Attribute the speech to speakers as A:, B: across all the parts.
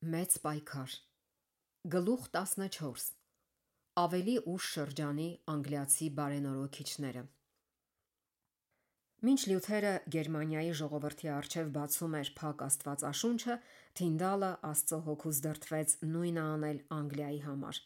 A: Մեծ պայքար. Գլուխ 14 Ավելի ուշ շրջանի անգլիացի բարենորոքիչները Մինչ Լյութերը Գերմանիայի ժողովրդի առջև բացում էր փակ Աստվածաշունչը, Թինդալը Աստծո հոգուց դրդվեց նույնը անել Անգլիայի համար։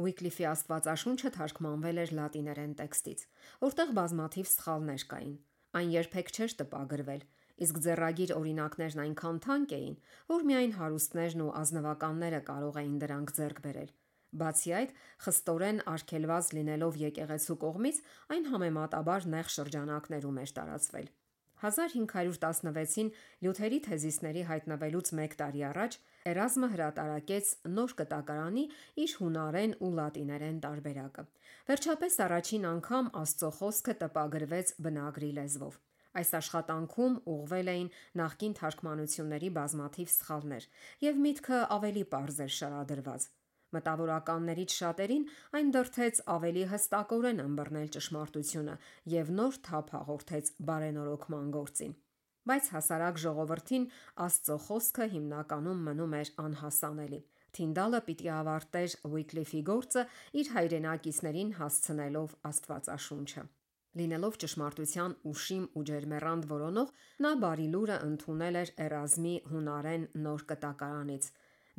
A: Ուիկլիֆի Աստվածաշունչը թարգմանվել էր լատիներեն տեքստից, որտեղ բազմաթիվ սխալներ կային։ Այն երբեք չէր տպագրվել, իսկ ձեռագիր օրինակներն այնքան թանկ էին, որ միայն հարուստներն ու ազնվականները կարող էին դրանք ձեռք բերել։ Բացի այդ, խստորեն արգելված լինելով եկեղեցու կողմից, այն համեմատաբար նեղ շրջանակներում էր տարածվել։ 1516-ին Լյութերի թեզիսների հայտնվելուց 1 տարի առաջ Էրազմը հրատարակեց նոր կտակարանի իր հունարեն ու լատիներեն տարբերակը։ Վերջապես առաջին անգամ Աստծո խոսքը տպագրվեց բնագրի լեզվով։ Այս աշխատանքում ուղղվել էին նախկին թարգմանությունների բազմաթիվ սխալներ, եւ միտքը ավելի པարզ էր շարադրված։ Մտավորականներից շատերին այն դրդեց ավելի հստակորեն ըմբռնել ճշմարտությունը եւ նոր թափ հաղորդեց բարենորոգման գործին։ Բայց հասարակ ժողովրդին Աստծո խոսքը հիմնականում մնում էր անհասանելի։ Թինդալը պիտի ավարտեր Ուիկլիֆի գործը իր հայրենակիցներին հասցնելով Աստվածաշունչը։ Լինելով ճշմարտության ուշիմ ու ջերմեռանդ որոնող, նա բարի լուրը ընդունել էր Էրազմի հունարեն նոր կտակարանից։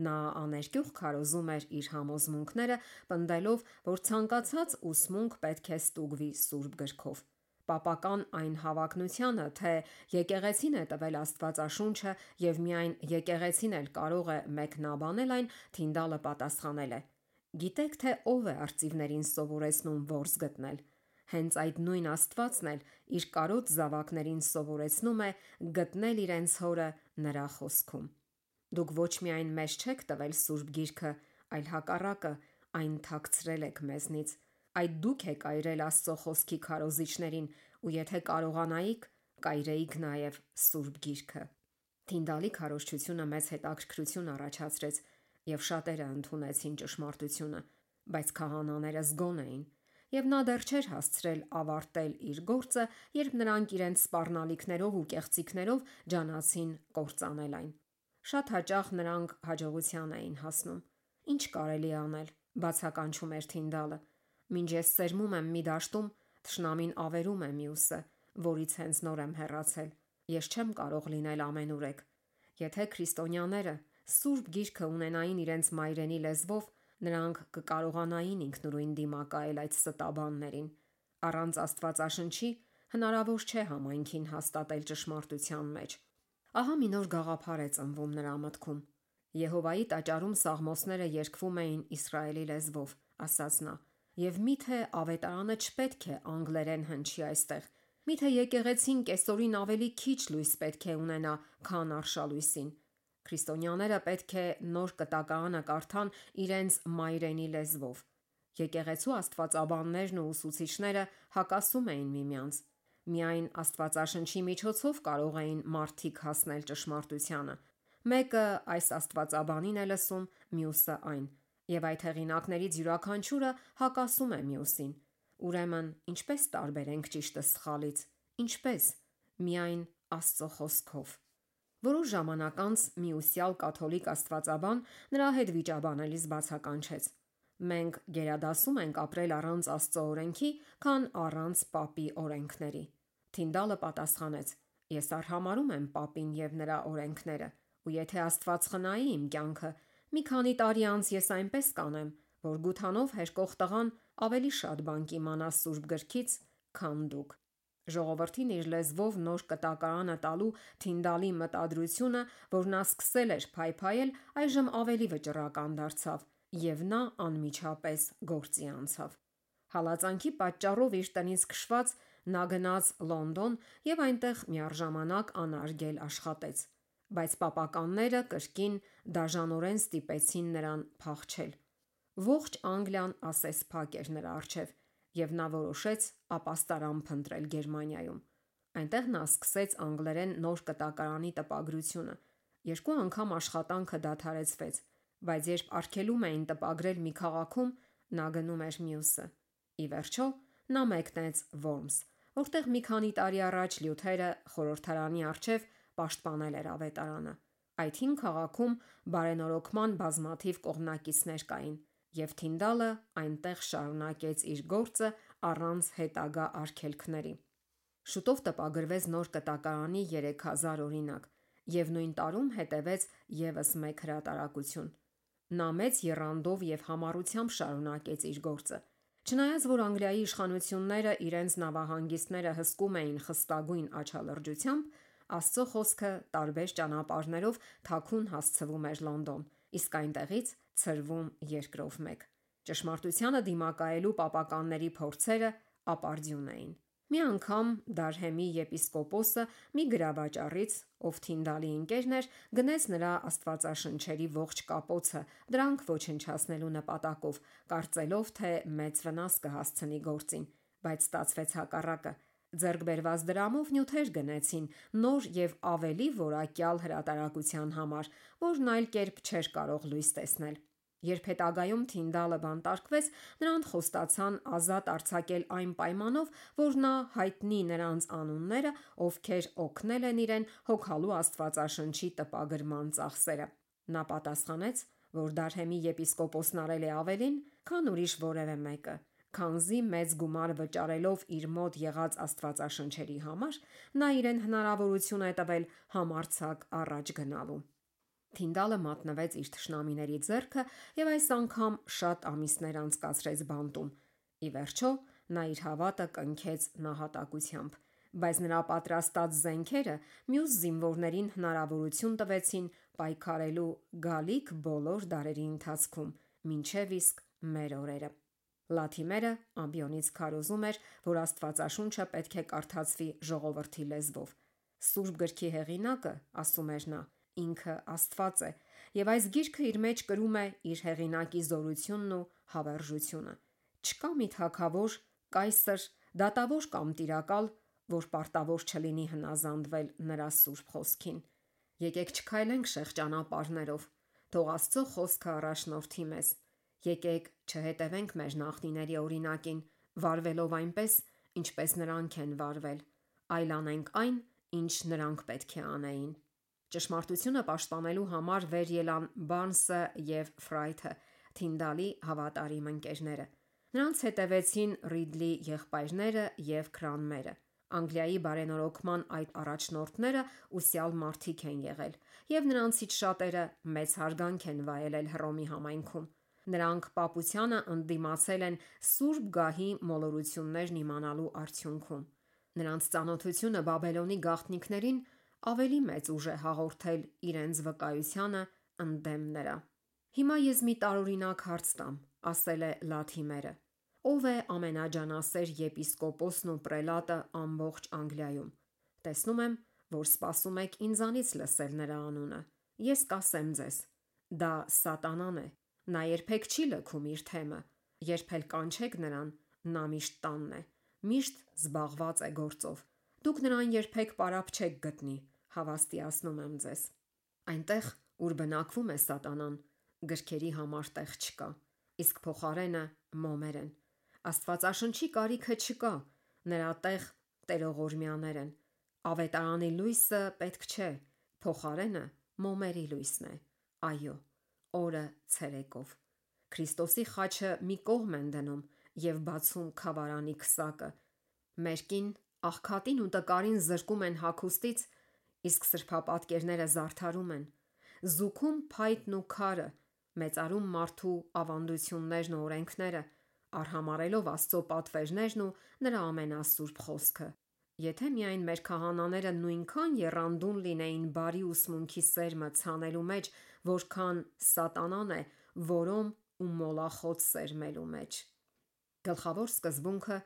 A: Նա աներկյուղ քարոզում էր իր համոզմունքները, պնդելով, որ ցանկացած ուսմունք պետք է ստուգվի Սուրբ գրքով։ Պապական այն հավակնությանը, թե եկեղեցին է տվել Աստվածաշունչը եւ միայն եկեղեցին էլ կարող է մեկնաբանել այն, Թինդալը պատասխանել է. Գիտեք թե ով է արծիվներին սովորեցնում ворս գտնել։ Հենց այդ նույն Աստվածն էլ իր կարոտ զավակներին սովորեցնում է գտնել իրենց հորը նրա խոսքում։ Դուք ոչ միայն մեզ չեք տվել Սուրբ Գիրքը, այլ հակառակը, այն թաքցրել եք մեզնից։ Այդ դուք եք այրել Աստծո խոսքի քարոզիչներին, ու եթե կարողանայիք, կայրեիք նաև Սուրբ Գիրքը։ Թինդալի քարոզչությունը մեծ հետաքրքրություն առաջացրեց, եւ շատերը ընդունեցին ճշմարտությունը, բայց քահանաները զգոն էին եւ նա դեռ չէր հասցրել ավարտել իր գործը, երբ նրանք իրենց սպառնալիքներով ու կեղծիքներով ջանացին կործանել այն։ Շատ հաճախ նրանք հաջողության էին հասնում։ Ինչ կարելի անել, բացականչում էր Թինդալը։ Մինչ ես սերմում եմ մի դաշտում, թշնամին ավերում է մյուսը, որից հենց նոր եմ հեռացել։ Ես չեմ կարող լինել ամենուրեք։ Եթե քրիստոնյաները Սուրբ Գիրքը ունենային իրենց մայրենի լեզվով, նրանք կկարողանային ինքնուրույն դիմակայել այդ ստաբաններին։ Առանց Աստվածաշնչի հնարավոր չէ համայնքին հաստատել ճշմարտության մեջ։ Ահա մի նոր գաղափար է ծնվում նրա մտքում։ Եհովայի տաճարում սաղմոսները երգվում էին Իսրայելի լեզվով, ասաց նա։ Եվ միթե ավետարանը չպետք է անգլերեն հնչի այստեղ։ Միթե եկեղեցին կեսօրին ավելի քիչ լույս պետք է ունենա, քան արշալույսին։ Քրիստոնյաները պետք է նոր կտակարանը կարդան իրենց մայրենի լեզվով։ Եկեղեցու աստվածաբաններն ու ուսուցիչները հակասում էին միմյանց։ Միայն Աստվածաշնչի միջոցով կարող էին մարդիկ հասնել ճշմարտությանը։ Մեկը այս աստվածաբանին է լսում, մյուսը այն, եւ այդ հեղինակներից յուրաքանչյուրը հակասում է մյուսին։ Ուրեմն, ինչպես տարբերենք ճիշտը սխալից։ Ինչպես։ Միայն Աստծո խոսքով։ Որոշ ժամանակ անց մի ուսյալ կաթոլիկ աստվածաբան նրա հետ վիճաբանելիս բացականչեց. Մենք գերադասում ենք ապրել առանց Աստծո օրենքի, քան առանց Պապի օրենքների։ Թինդալը պատասխանեց. Ես արհամարում եմ Պապին եւ նրա օրենքները, ու եթե Աստված խնայի իմ կյանքը, մի քանի տարի անց ես այնպես կանեմ, որ գութանով հերկող տղան ավելի շատ բան կիմանա Սուրբ գրքից, քան դուք։ Ժողովրդին իր լեզվով նոր կտակարանը տալու Թինդալի մտադրությունը, որ նա սկսել էր փայփայել, այժմ ավելի վճռական դարձավ, եւ նա անմիջապես գործի անցավ։ Հալածանքի պատճառով իր տնից քշված նա գնաց Լոնդոն եւ այնտեղ միառժամանակ անարգել աշխատեց բայց պապականները կրկին դաժանորեն ստիպեցին նրան փախչել։ Ողջ Անգլիան ասես փակ էր նրա առջև, եւ նա որոշեց ապաստարան փնտրել Գերմանիայում։ Այնտեղ նա սկսեց անգլերեն նոր կտակարանի տպագրությունը։ Երկու անգամ աշխատանքը դադարեցվեց, բայց երբ արգելում էին տպագրել մի քաղաքում, նա գնում էր մյուսը։ Ի վերջո, նա մեկնեց Worms, որտեղ մի քանի տարի առաջ Լյութերը խորհրդարանի առջև պաշտպանել էր ավետարանը։ Այդ հին քաղաքում բարենորոգման բազմաթիվ կողմնակիցներ կային, եւ Թինդալը այնտեղ շարունակեց իր գործը առանց հետագա արգելքների։ Շուտով տպագրվեց նոր կտակարանի 3000 օրինակ, եւ նույն տարում հետևեց եւս մեկ հրատարակություն։ Նա մեծ երանդով եւ համառությամբ շարունակեց իր գործը։ Չնայած որ Անգլիայի իշխանությունները իրենց նավահանգիստները հսկում էին խստագույն աչալրջությամբ, Աստծո խոսքը տարբեր ճանապարհներով թաքուն հասցվում էր Լոնդոն, իսկ այնտեղից ցրվում երկրով մեկ։ Ճշմարտությանը դիմակայելու պապականների փորձերը ապարդյուն էին։ Մի անգամ Դարհեմի եպիսկոպոսը մի գրավաճառից, ով Թինդալի ընկերն էր, գնեց նրա Աստվածաշնչերի ողջ կապոցը, դրանք ոչնչացնելու նպատակով, կարծելով, թե մեծ վնաս կհասցնի գործին, բայց ստացվեց հակառակը։ Ձերկ բերված դրամով նյութեր գնեցին նոր եւ ավելի որակյալ հրատարակության համար, որն այլ կերպ չէր կարող լույս տեսնել։ Երբ հետագայում Թինդալը բանտարկվեց, նրան խոստացան ազատ արձակել այն պայմանով, որ նա հայտնի նրանց անունները, ովքեր օգնել են իրեն հոգալու Աստվածաշնչի տպագրման ծախսերը։ Նա պատասխանեց, որ Դարհեմի եպիսկոպոսն արել է ավելին, քան ուրիշ որևէ մեկը, քանզի մեծ գումար վճարելով իր մոտ եղած Աստվածաշնչերի համար, նա իրեն հնարավորություն է տվել համարցակ առաջ գնալու։ Թինդալը մատնվեց իր թշնամիների ձեռքը եւ այս անգամ շատ ամիսներ անցկացրեց բանտում։ Ի վերջո, նա իր հավատը կնքեց նահատակությամբ, բայց նրա պատրաստած զենքերը մյուս զինվորներին հնարավորություն տվեցին պայքարելու գալիք բոլոր դարերի ընթացքում, մինչև իսկ մեր օրերը։ Լաթիմերը ամբիոնից քարոզում էր, որ Աստվածաշունչը պետք է կարդացվի ժողովրդի լեզվով։ Սուրբ գրքի հեղինակը, ասում էր նա, ինքը Աստված է, եւ այս գիրքը իր մեջ կրում է իր հեղինակի զորությունն ու հավերժությունը։ Չկա մի թակավոր, կայսր, դատավոր կամ տիրակալ, որ պարտավոր չլինի հնազանդվել նրա սուրբ խոսքին։ Եկեք չքայլենք շեղ ճանապարհներով, թող Աստծո խոսքը առաջնորդի մեզ։ Եկեք չհետևենք մեր նախնիների օրինակին, վարվելով այնպես, ինչպես նրանք են վարվել, այլ անենք այն, ինչ նրանք պետք է անեին։ Ճշմարտությունը պաշտպանելու համար վեր ելան Բարնսը եւ Ֆրայթը, Թինդալի հավատարիմ ընկերները։ Նրանց հետևեցին Ռիդլի եղբայրները եւ Քրանմերը։ Անգլիայի բարենորոգման այդ առաջնորդները ուսյալ մարդիկ են եղել, եւ նրանցից շատերը մեծ հարգանք են վայելել Հռոմի համայնքում։ Նրանք Պապությանը ընդդիմացել են Սուրբ Գահի մոլորություններն իմանալու արդյունքում։ Նրանց ցանոթությունը Բաբելոնի գաղտնիքներին ավելի մեծ ուժ է հաղորդել իրենց վկայությանը ընդդեմ նրա։ Հիմա ես մի տարօրինակ հարց տամ, ասել է Լաթիմերը։ Ով է ամենաջանասեր եպիսկոպոսն ու պրելատը ամբողջ Անգլիայում։ Տեսնում եմ, որ սպասում եք ինձանից լսել նրա անունը։ Ես կասեմ ձեզ, դա սատանան է, Նա երբեք չի լքում իր թեմը։ Երբ էլ կանչեք նրան, նա միշտ տանն է, միշտ զբաղված է գործով։ Դուք նրան երբեք պարապ չեք գտնի, հավաստիացնում եմ ձեզ։ Այնտեղ, ուր բնակվում է սատանան, գրքերի համար տեղ չկա, իսկ փոխարենը մոմեր են։ Աստվածաշնչի կարիքը չկա, նրա տեղ տերողորմյաներ են։ Ավետարանի լույսը պետք չէ, փոխարենը մոմերի լույսն է։ Այո, օրը ցերեկով։ Քրիստոսի խաչը մի կողմ են դնում եւ բացում խավարանի քսակը։ Մերկին, աղքատին ու տկարին զրկում են հակոստից, իսկ սրբապատկերները զարթարում են։ Զուքում փայտն ու քարը, մեծարում մարդու ավանդություններն ու օրենքները, արհամարելով Աստծո պատվերներն ու նրա ամենասուրբ խոսքը։ Եթե միայն մեր քահանաները նույնքան երանդուն լինեին բարի ուսմունքի սերմը ցանելու մեջ, որքան սատանան է որոմ ու մոլախոտ սերմելու մեջ։ Գլխավոր սկզբունքը,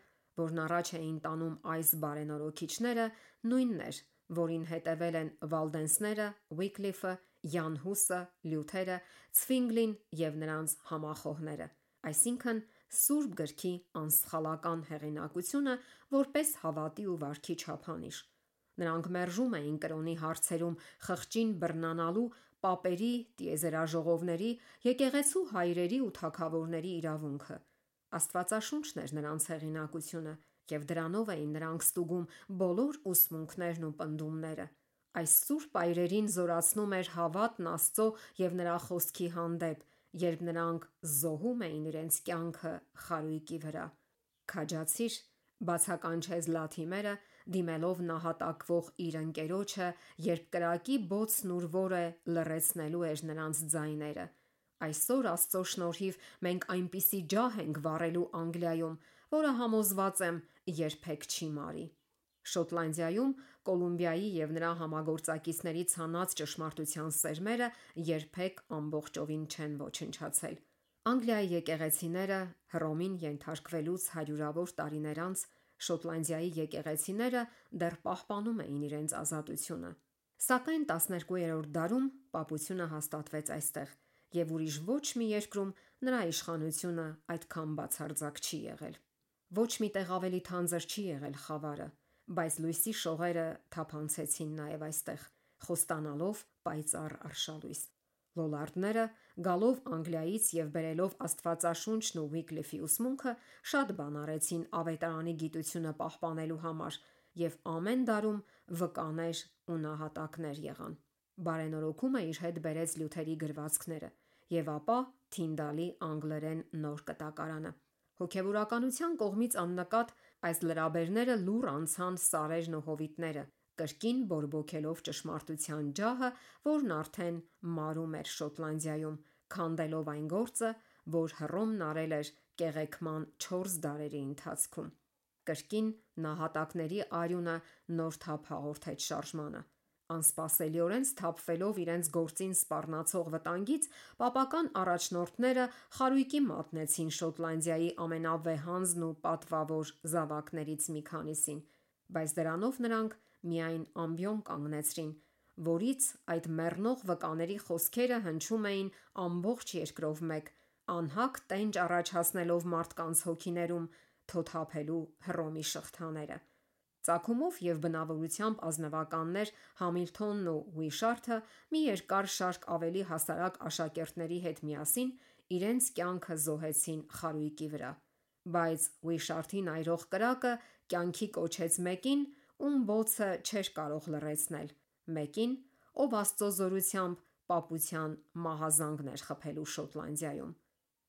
A: որն առաջ էին տանում այս բարենորոքիչները, նույնն էր, որին հետևել են Վալդենսները, Ուիկլիֆը, Յան Հուսը, Լյութերը, Ցվինգլին եւ նրանց համախոհները, այսինքն Սուրբ գրքի անսխալական հեղինակությունը որպես հավատի ու վարքի չափանիշ։ Նրանք մերժում էին կրոնի հարցերում խղճին բռնանալու պապերի, տիեզերաժողովների, եկեղեցու հայրերի ու թագավորների իրավունքը։ Աստվածաշունչն էր նրանց հեղինակությունը, եւ դրանով էին նրանք ստուգում բոլոր ուսմունքներն ու պնդումները։ Այս սուրբ այրերին զորացնում էր հավատն Աստծո եւ նրա խոսքի հանդեպ, երբ նրանք զոհում էին իրենց կյանքը խարույկի վրա։ Քաջացիր, բացականչեց Լաթիմերը, դիմելով նահատակվող իր ընկերոջը, երբ կրակի բոցն ուր որը լռեցնելու էր նրանց ձայները։ Այսօր Աստծո շնորհիվ մենք այնպիսի ջահ ենք վառելու Անգլիայում, որը համոզված եմ երբեք չի մարի։ Շոտլանդիայում Կոլումբիայի եւ նրա համագործակիցների ցանած ճշմարտության սերմերը երբեք ամբողջովին չեն ոչնչացել։ Անգլիայի եկեղեցիները Հռոմին ենթարկվելուց հարյուրավոր տարիներ անց Շոտլանդիայի եկեղեցիները դեռ պահպանում էին իրենց ազատությունը։ Սակայն 12-րդ դարում պապությունը հաստատվեց այստեղ, եւ ուրիշ ոչ մի երկրում նրա իշխանությունը այդքան բացարձակ չի եղել։ Ոչ մի տեղ ավելի թանձր չի եղել խավարը, բայց լույսի շողերը թափանցեցին նաև այստեղ, խոստանալով պայծառ արշալույս։ Լոլարդները, գալով Անգլիայից եւ բերելով Աստվածաշունչն ու Վիկլիֆի ուսմունքը, շատ բան արեցին ավետարանի գիտությունը պահպանելու համար եւ ամեն դարում վկաներ ու նահատակներ եղան։ Բարենորոքումը իր հետ բերեց Լյութերի գրվածքները եւ ապա Թինդալի անգլերեն նոր կտակարանը։ Հոգևորականության կողմից աննկատ այս լրաբերները լուր անցան սարերն ու հովիտները, կրկին բորբոքելով ճշմարտության ջահը, որն արդեն մարում էր Շոտլանդիայում, քանդելով այն գործը, որ Հռոմն արել էր կեղեքման 4 դարերի ընթացքում։ Կրկին նահատակների արյունը նոր թափ հաղորդեց շարժմանը։ Անսպասելիորեն սթափվելով իրենց գործին սպառնացող վտանգից, պապական առաջնորդները խարույկի մատնեցին Շոտլանդիայի ամենավեհանձն ու պատվավոր զավակներից մի քանիսին, բայց դրանով նրանք միայն ամբիոն կանգնեցրին, որից այդ մեռնող վկաների խոսքերը հնչում էին ամբողջ երկրով մեկ, անհագ տենչ առաջացնելով մարդկանց հոգիներում թոթափելու Հռոմի շղթաները։ Ծագումով եւ բնավորությամբ ազնվականներ Համիլթոնն ու Ուիշարթը մի երկար շարք ավելի հասարակ աշակերտների հետ միասին իրենց կյանքը զոհեցին խարույկի վրա։ Բայց Ուիշարթին այրող կրակը կյանքի կոչեց մեկին, ում բոցը չէր կարող լռեցնել, մեկին, ով Աստծո զորությամբ պապության մահազանգն էր խփելու Շոտլանդիայում։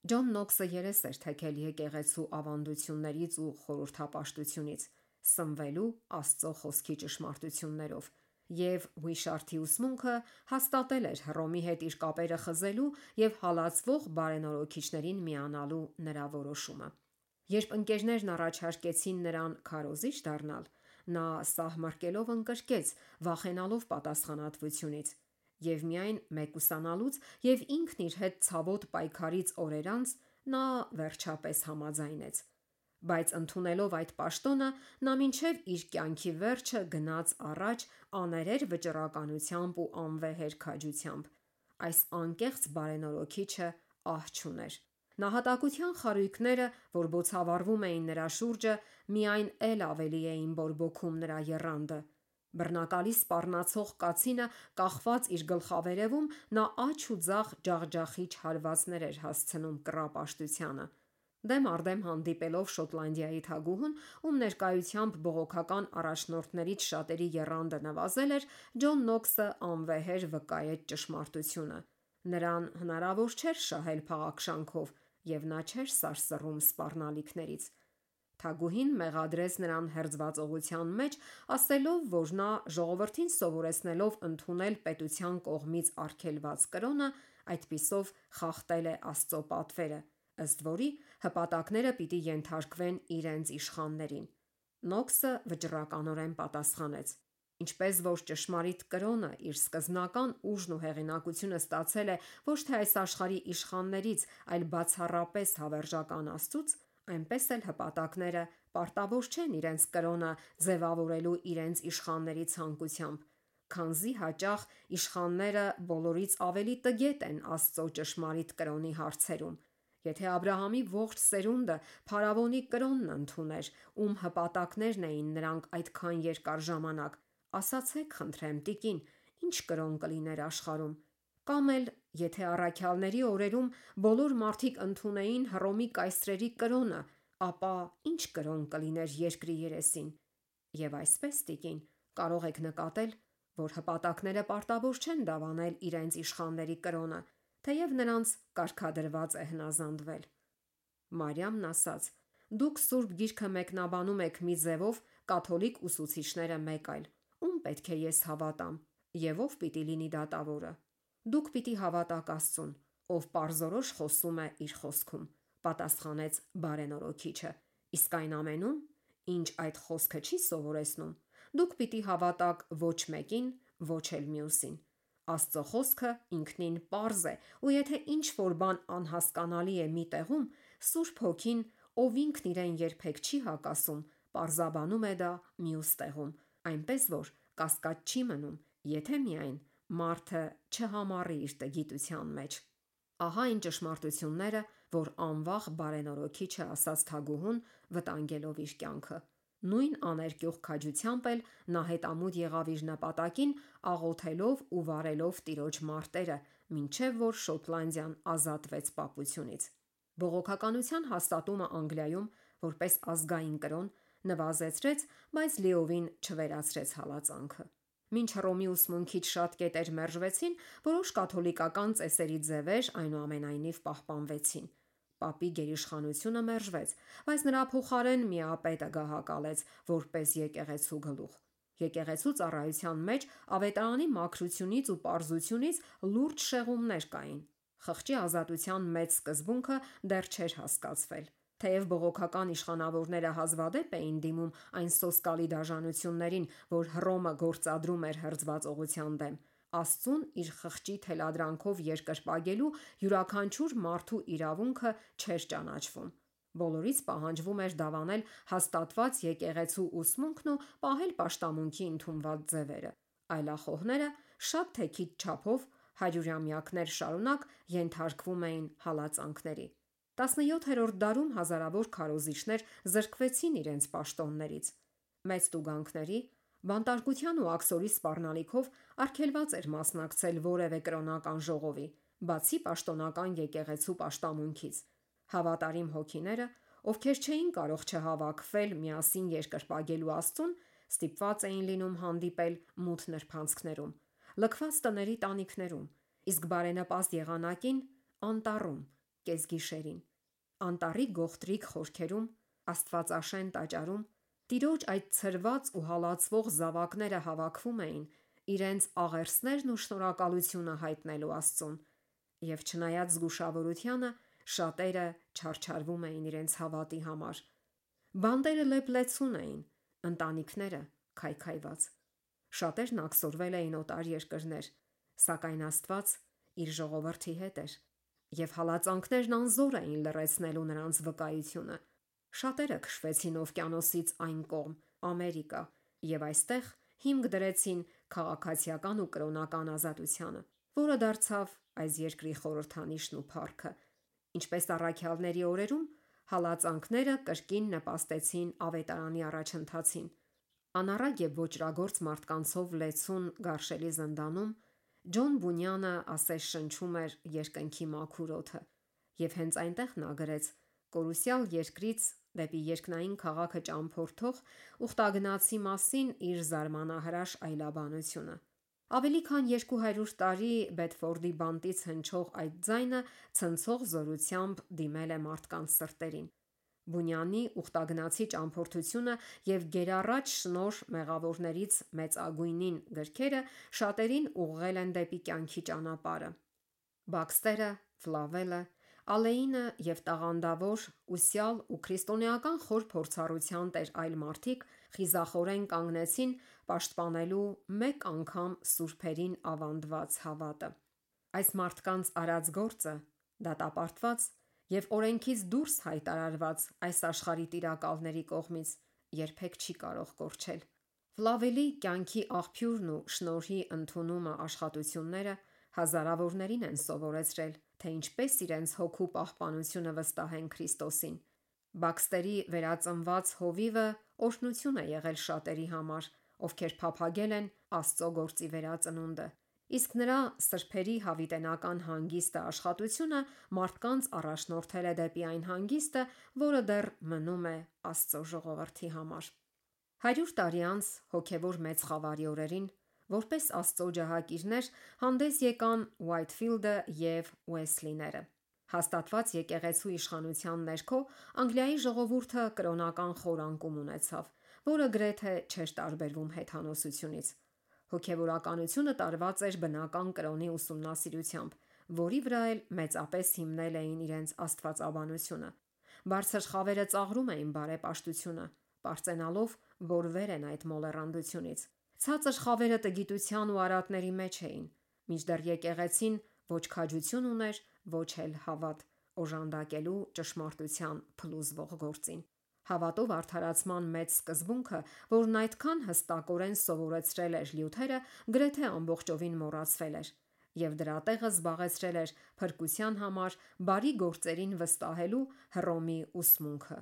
A: Ջոն Նոքսը երես էր թեքել եկեղեցու ավանդություններից ու խորհրդապաշտությունից, սնվելու Աստծո խոսքի ճշմարտություններով, եւ Ուիշարթի ուսմունքը հաստատել էր Հռոմի հետ իր կապերը խզելու եւ հալածվող բարենորոքիչներին միանալու նրա որոշումը։ Երբ ընկերներն առաջարկեցին նրան քարոզիչ դառնալ, նա սահմռկելով ընկրկեց, վախենալով պատասխանատվությունից, եւ միայն մեկուսանալուց եւ ինքն իր հետ ցավոտ պայքարից օրեր անց նա վերջապես համաձայնեց։ Բայց ընդունելով այդ պաշտոնը, նա մինչև իր կյանքի վերջը գնաց առաջ աներեր վճռականությամբ ու անվեհեր քաջությամբ։ Այս անկեղծ բարենորոքիչը ահ չուներ։ Նահատակության խարույկները, որ բոցավառվում էին նրա շուրջը, միայն ել ավելի էին բորբոքում նրա եռանդը։ Բռնակալի սպառնացող կացինը կախված իր գլխավերևում նա աջ ու ձախ ջախջախիչ հարվածներ էր հասցնում կռապաշտությանը։ Դեմ արդեմ հանդիպելով Շոտլանդիայի թագուհուն, ում ներկայությամբ բողոքական առաջնորդներից շատերի եռանդը նվազել էր, Ջոն Նոքսը անվեհեր վկայեց ճշմարտությունը։ Նրան հնարավոր չէր շահել փաղաքշանքով, եւ նա չէր սարսռում սպառնալիքներից։ Թագուհին մեղադրեց նրան հերձվածողության մեջ, ասելով, որ նա ժողովրդին սովորեցնելով ընդունել պետության կողմից արգելված կրոնը, այդպիսով խախտել է Աստծո պատվերը, ըստ որի հպատակները պիտի ենթարկվեն իրենց իշխաններին։ Նոքսը վճռականորեն պատասխանեց. Ինչպես որ ճշմարիտ կրոնը իր սկզբնական ուժն ու հեղինակությունը ստացել է ոչ թե այս աշխարհի իշխաններից, այլ բացառապես հավերժական Աստծուց, այնպես էլ հպատակները պարտավոր չեն իրենց կրոնը ձևավորելու իրենց իշխանների ցանկությամբ, քանզի հաճախ իշխանները բոլորից ավելի տգետ են Աստծո ճշմարիտ կրոնի հարցերում։ Եթե Աբ รา համի ողջ սերունդը փարավոնի կրոնն ընդուներ, ում հպատակներն էին նրանք այդքան երկար ժամանակ, ասացեք խնդրեմ, տիկին, ի՞նչ կրոն կլիներ աշխարհում։ Կամ էլ եթե առաքյալների օրերում բոլոր մարդիկ ընդունեին Հռոմի կայսրերի կրոնը, ապա ի՞նչ կրոն կլիներ երկրի երեսին։ Եվ այսպես, տիկին, կարող եք նկատել, որ հպատակները պարտավոր չեն դավանել իրենց իշխանների կրոնը, թեև նրանց կարգադրված է հնազանդվել։ Մարիամն ասաց. Դուք Սուրբ Գիրքը մեկնաբանում եք մի ձևով կաթոլիկ ուսուցիչները մեկ այլ։ Ում պետք է ես հավատամ եւ ով պիտի լինի դատավորը։ Դուք պիտի հավատաք Աստծուն, ով parzorosh խոսում է իր խոսքում, պատասխանեց բարենորոքիչը։ Իսկ այն ամենում, ինչ այդ խոսքը չի սովորեցնում, դուք պիտի հավատաք ոչ մեկին, ոչ էլ մյուսին։ Աստծո խոսքը ինքնին པարզ է, ու եթե ինչ որ բան անհասկանալի է մի տեղում, Սուրբ Հոգին, ով ինքն իրեն երբեք չի հակասում, parzabանում է դա մյուս տեղում, այնպես որ կասկած չի մնում, եթե միայն մարդը չհամառի իր տգիտության մեջ։ Ահա այն ճշմարտությունները, որ անվախ բարենորոքիչը ասաց թագուհուն, վտանգելով իր կյանքը։ Նույն աներկյուղ քաջությամբ էլ նա հետամուտ եղավ իր նպատակին, աղոթելով ու վարելով տիրոջ մարտերը, մինչև որ Շոտլանդիան ազատվեց պապությունից։ Բողոքականության հաստատումը Անգլիայում որպես ազգային կրոն նվազեցրեց, բայց լիովին չվերացրեց հալածանքը։ Մինչ Հռոմի ուսմունքից շատ կետեր մերժվեցին, որոշ կաթոլիկական ծեսերի ձևեր այնուամենայնիվ պահպանվեցին։ Պապի գերիշխանությունը մերժվեց, բայց նրա փոխարեն միապետը գահակալեց որպես եկեղեցու գլուխ։ Եկեղեցու ծառայության մեջ ավետարանի մաքրությունից ու պարզությունից լուրջ շեղումներ կային։ Խղճի ազատության մեծ սկզբունքը դեռ չէր հասկացվել։ Թեև բողոքական իշխանավորները հազվադեպ էին դիմում այն սոսկալի դաժանություններին, որ Հռոմը գործադրում էր հրձվածողության դեմ, Աստծուն իր խղճի թելադրանքով երկրպագելու յուրաքանչյուր մարդու իրավունքը չէր ճանաչվում։ Բոլորից պահանջվում էր դավանել հաստատված եկեղեցու ուսմունքն ու պահել աշտամունքի ընդունված ձևերը։ Այլախոհները շատ թե քիչ չափով հարյուրամյակներ շարունակ ենթարկվում էին հալածանքների։ 17-րդ դարում հազարավոր քարոզիչներ զրկվեցին իրենց պաշտոններից։ Մեծ տուգանքների, բանտարկության ու աքսորի սպառնալիքով արգելված էր մասնակցել որևէ կրոնական ժողովի, բացի պաշտոնական եկեղեցու պաշտամունքից։ Հավատարիմ հոգիները, ովքեր չէին կարող չհավաքվել միասին երկրպագելու Աստծուն, ստիպված էին լինում հանդիպել մութ նրբանցքներում, լքված տների տանիքներում, իսկ բարենպաստ եղանակին անտառում, կեսգիշերին։ Անտառի գողտրիկ խորքերում, Աստվածաշեն տաճարում Տիրոջ այդ ցրված ու հալածվող զավակները հավաքվում էին իրենց աղերսներն ու շնորհակալությունը հայտնելու Աստծուն, եւ չնայած զգուշավորությանը, շատերը չարչարվում էին իրենց հավատի համար։ Բանդերը լեփլեցուն էին, ընտանիքները քայքայված։ Շատերն ակսորվել էին օտար երկրներ, սակայն Աստված իր ժողովրդի հետ էր, եւ հալածանքներն անզոր էին լրացնելու նրանց վկայությունը։ Շատերը քշվեցին օվկիանոսից այն կողմ, Ամերիկա, եւ այստեղ հիմք դրեցին քաղաքացիական ու կրոնական ազատությանը, որը դարձավ այս երկրի խորհրդանիշն ու փառքը։ Ինչպես առաքյալների օրերում հալածանքները կրկին նպաստեցին ավետարանի առաջընթացին։ Անառակ եւ ոչրագործ մարդկանցով լեցուն գարշելի զնդանում Ջոն Բունյանը ասես շնչում էր երկնքի մաքուր օդը, եւ հենց այնտեղ նա գրեց. Կորուսյալ երկրից դեպի երկնային քաղաքը ճամփորդող ուխտագնացի մասին իր զարմանահրաշ այլաբանությունը։ Ավելի քան 200 տարի Բեդֆորդի բանտից հնչող այդ ձայնը ցնցող զորությամբ դիմել է մարդկանց սրտերին։ Բունյանի ուխտագնացի ճամփորդությունը եւ գերառաջ շնոր մեղավորներից մեծագույնին գրքերը շատերին ուղղել են դեպի կյանքի ճանապարհը։ Բաքստերը, Ֆլավելը, Ալեինը եւ տաղանդավոր ուսյալ ու քրիստոնեական խոր փորձառության տեր այլ մարդիկ խիզախորեն կանգնեցին պաշտպանելու մեկ անգամ սուրբերին ավանդված հավատը։ Այս մարդկանց արած գործը դատապարտված եւ օրենքից դուրս հայտարարված այս աշխարհի տիրակալների կողմից երբեք չի կարող կորչել։ Ֆլավելի կյանքի աղբյուրն ու շնորհի ընդունումը աշխատությունները հազարավորներին են սովորեցրել, թե ինչպես իրենց հոգու պահպանությունը վստահեն Քրիստոսին։ Բաքստերի վերածնված հովիվը օրհնություն է եղել շատերի համար, ովքեր փափագել են Աստծո գործի վերածնունդը իսկ նրա սրբերի հավիտենական հանգիստը աշխատությունը մարդկանց առաջնորդել է դեպի այն հանգիստը, որը դեռ մնում է Աստծո ժողովրդի համար։ 100 տարի անց հոգևոր մեծ խավարի օրերին Որպես Աստծո ջահակիրներ հանդես եկան Ուայթֆիլդը եւ Ուեսլիները։ Հաստատված եկեղեցու իշխանության ներքո Անգլիայի ժողովուրդը կրոնական խորանկում ունեցավ, որը գրեթե չէր տարբերվում հեթանոսությունից։ Հոգևորականությունը տարված էր բնական կրոնի ուսումնասիրությամբ, որի վրա էլ մեծապես հիմնել էին իրենց աստվածաբանությունը։ Բարձր խավերը ծաղրում էին բարեպաշտությունը, པարծենալով, որ վեր են այդ մոլեռանդությունից։ Ցածր խավերը տգիտության ու արատների մեջ էին, մինչդեռ եկեղեցին ոչ քաջություն ուներ, ոչ էլ հավատ՝ օժանդակելու ճշմարտության փլուզվող գործին։ Հավատով արդարացման մեծ սկզբունքը, որն այդքան հստակորեն սովորեցրել էր Լյութերը, գրեթե ամբողջովին մոռացվել էր, եւ դրա տեղը զբաղեցրել էր փրկության համար բարի գործերին վստահելու Հռոմի ուսմունքը։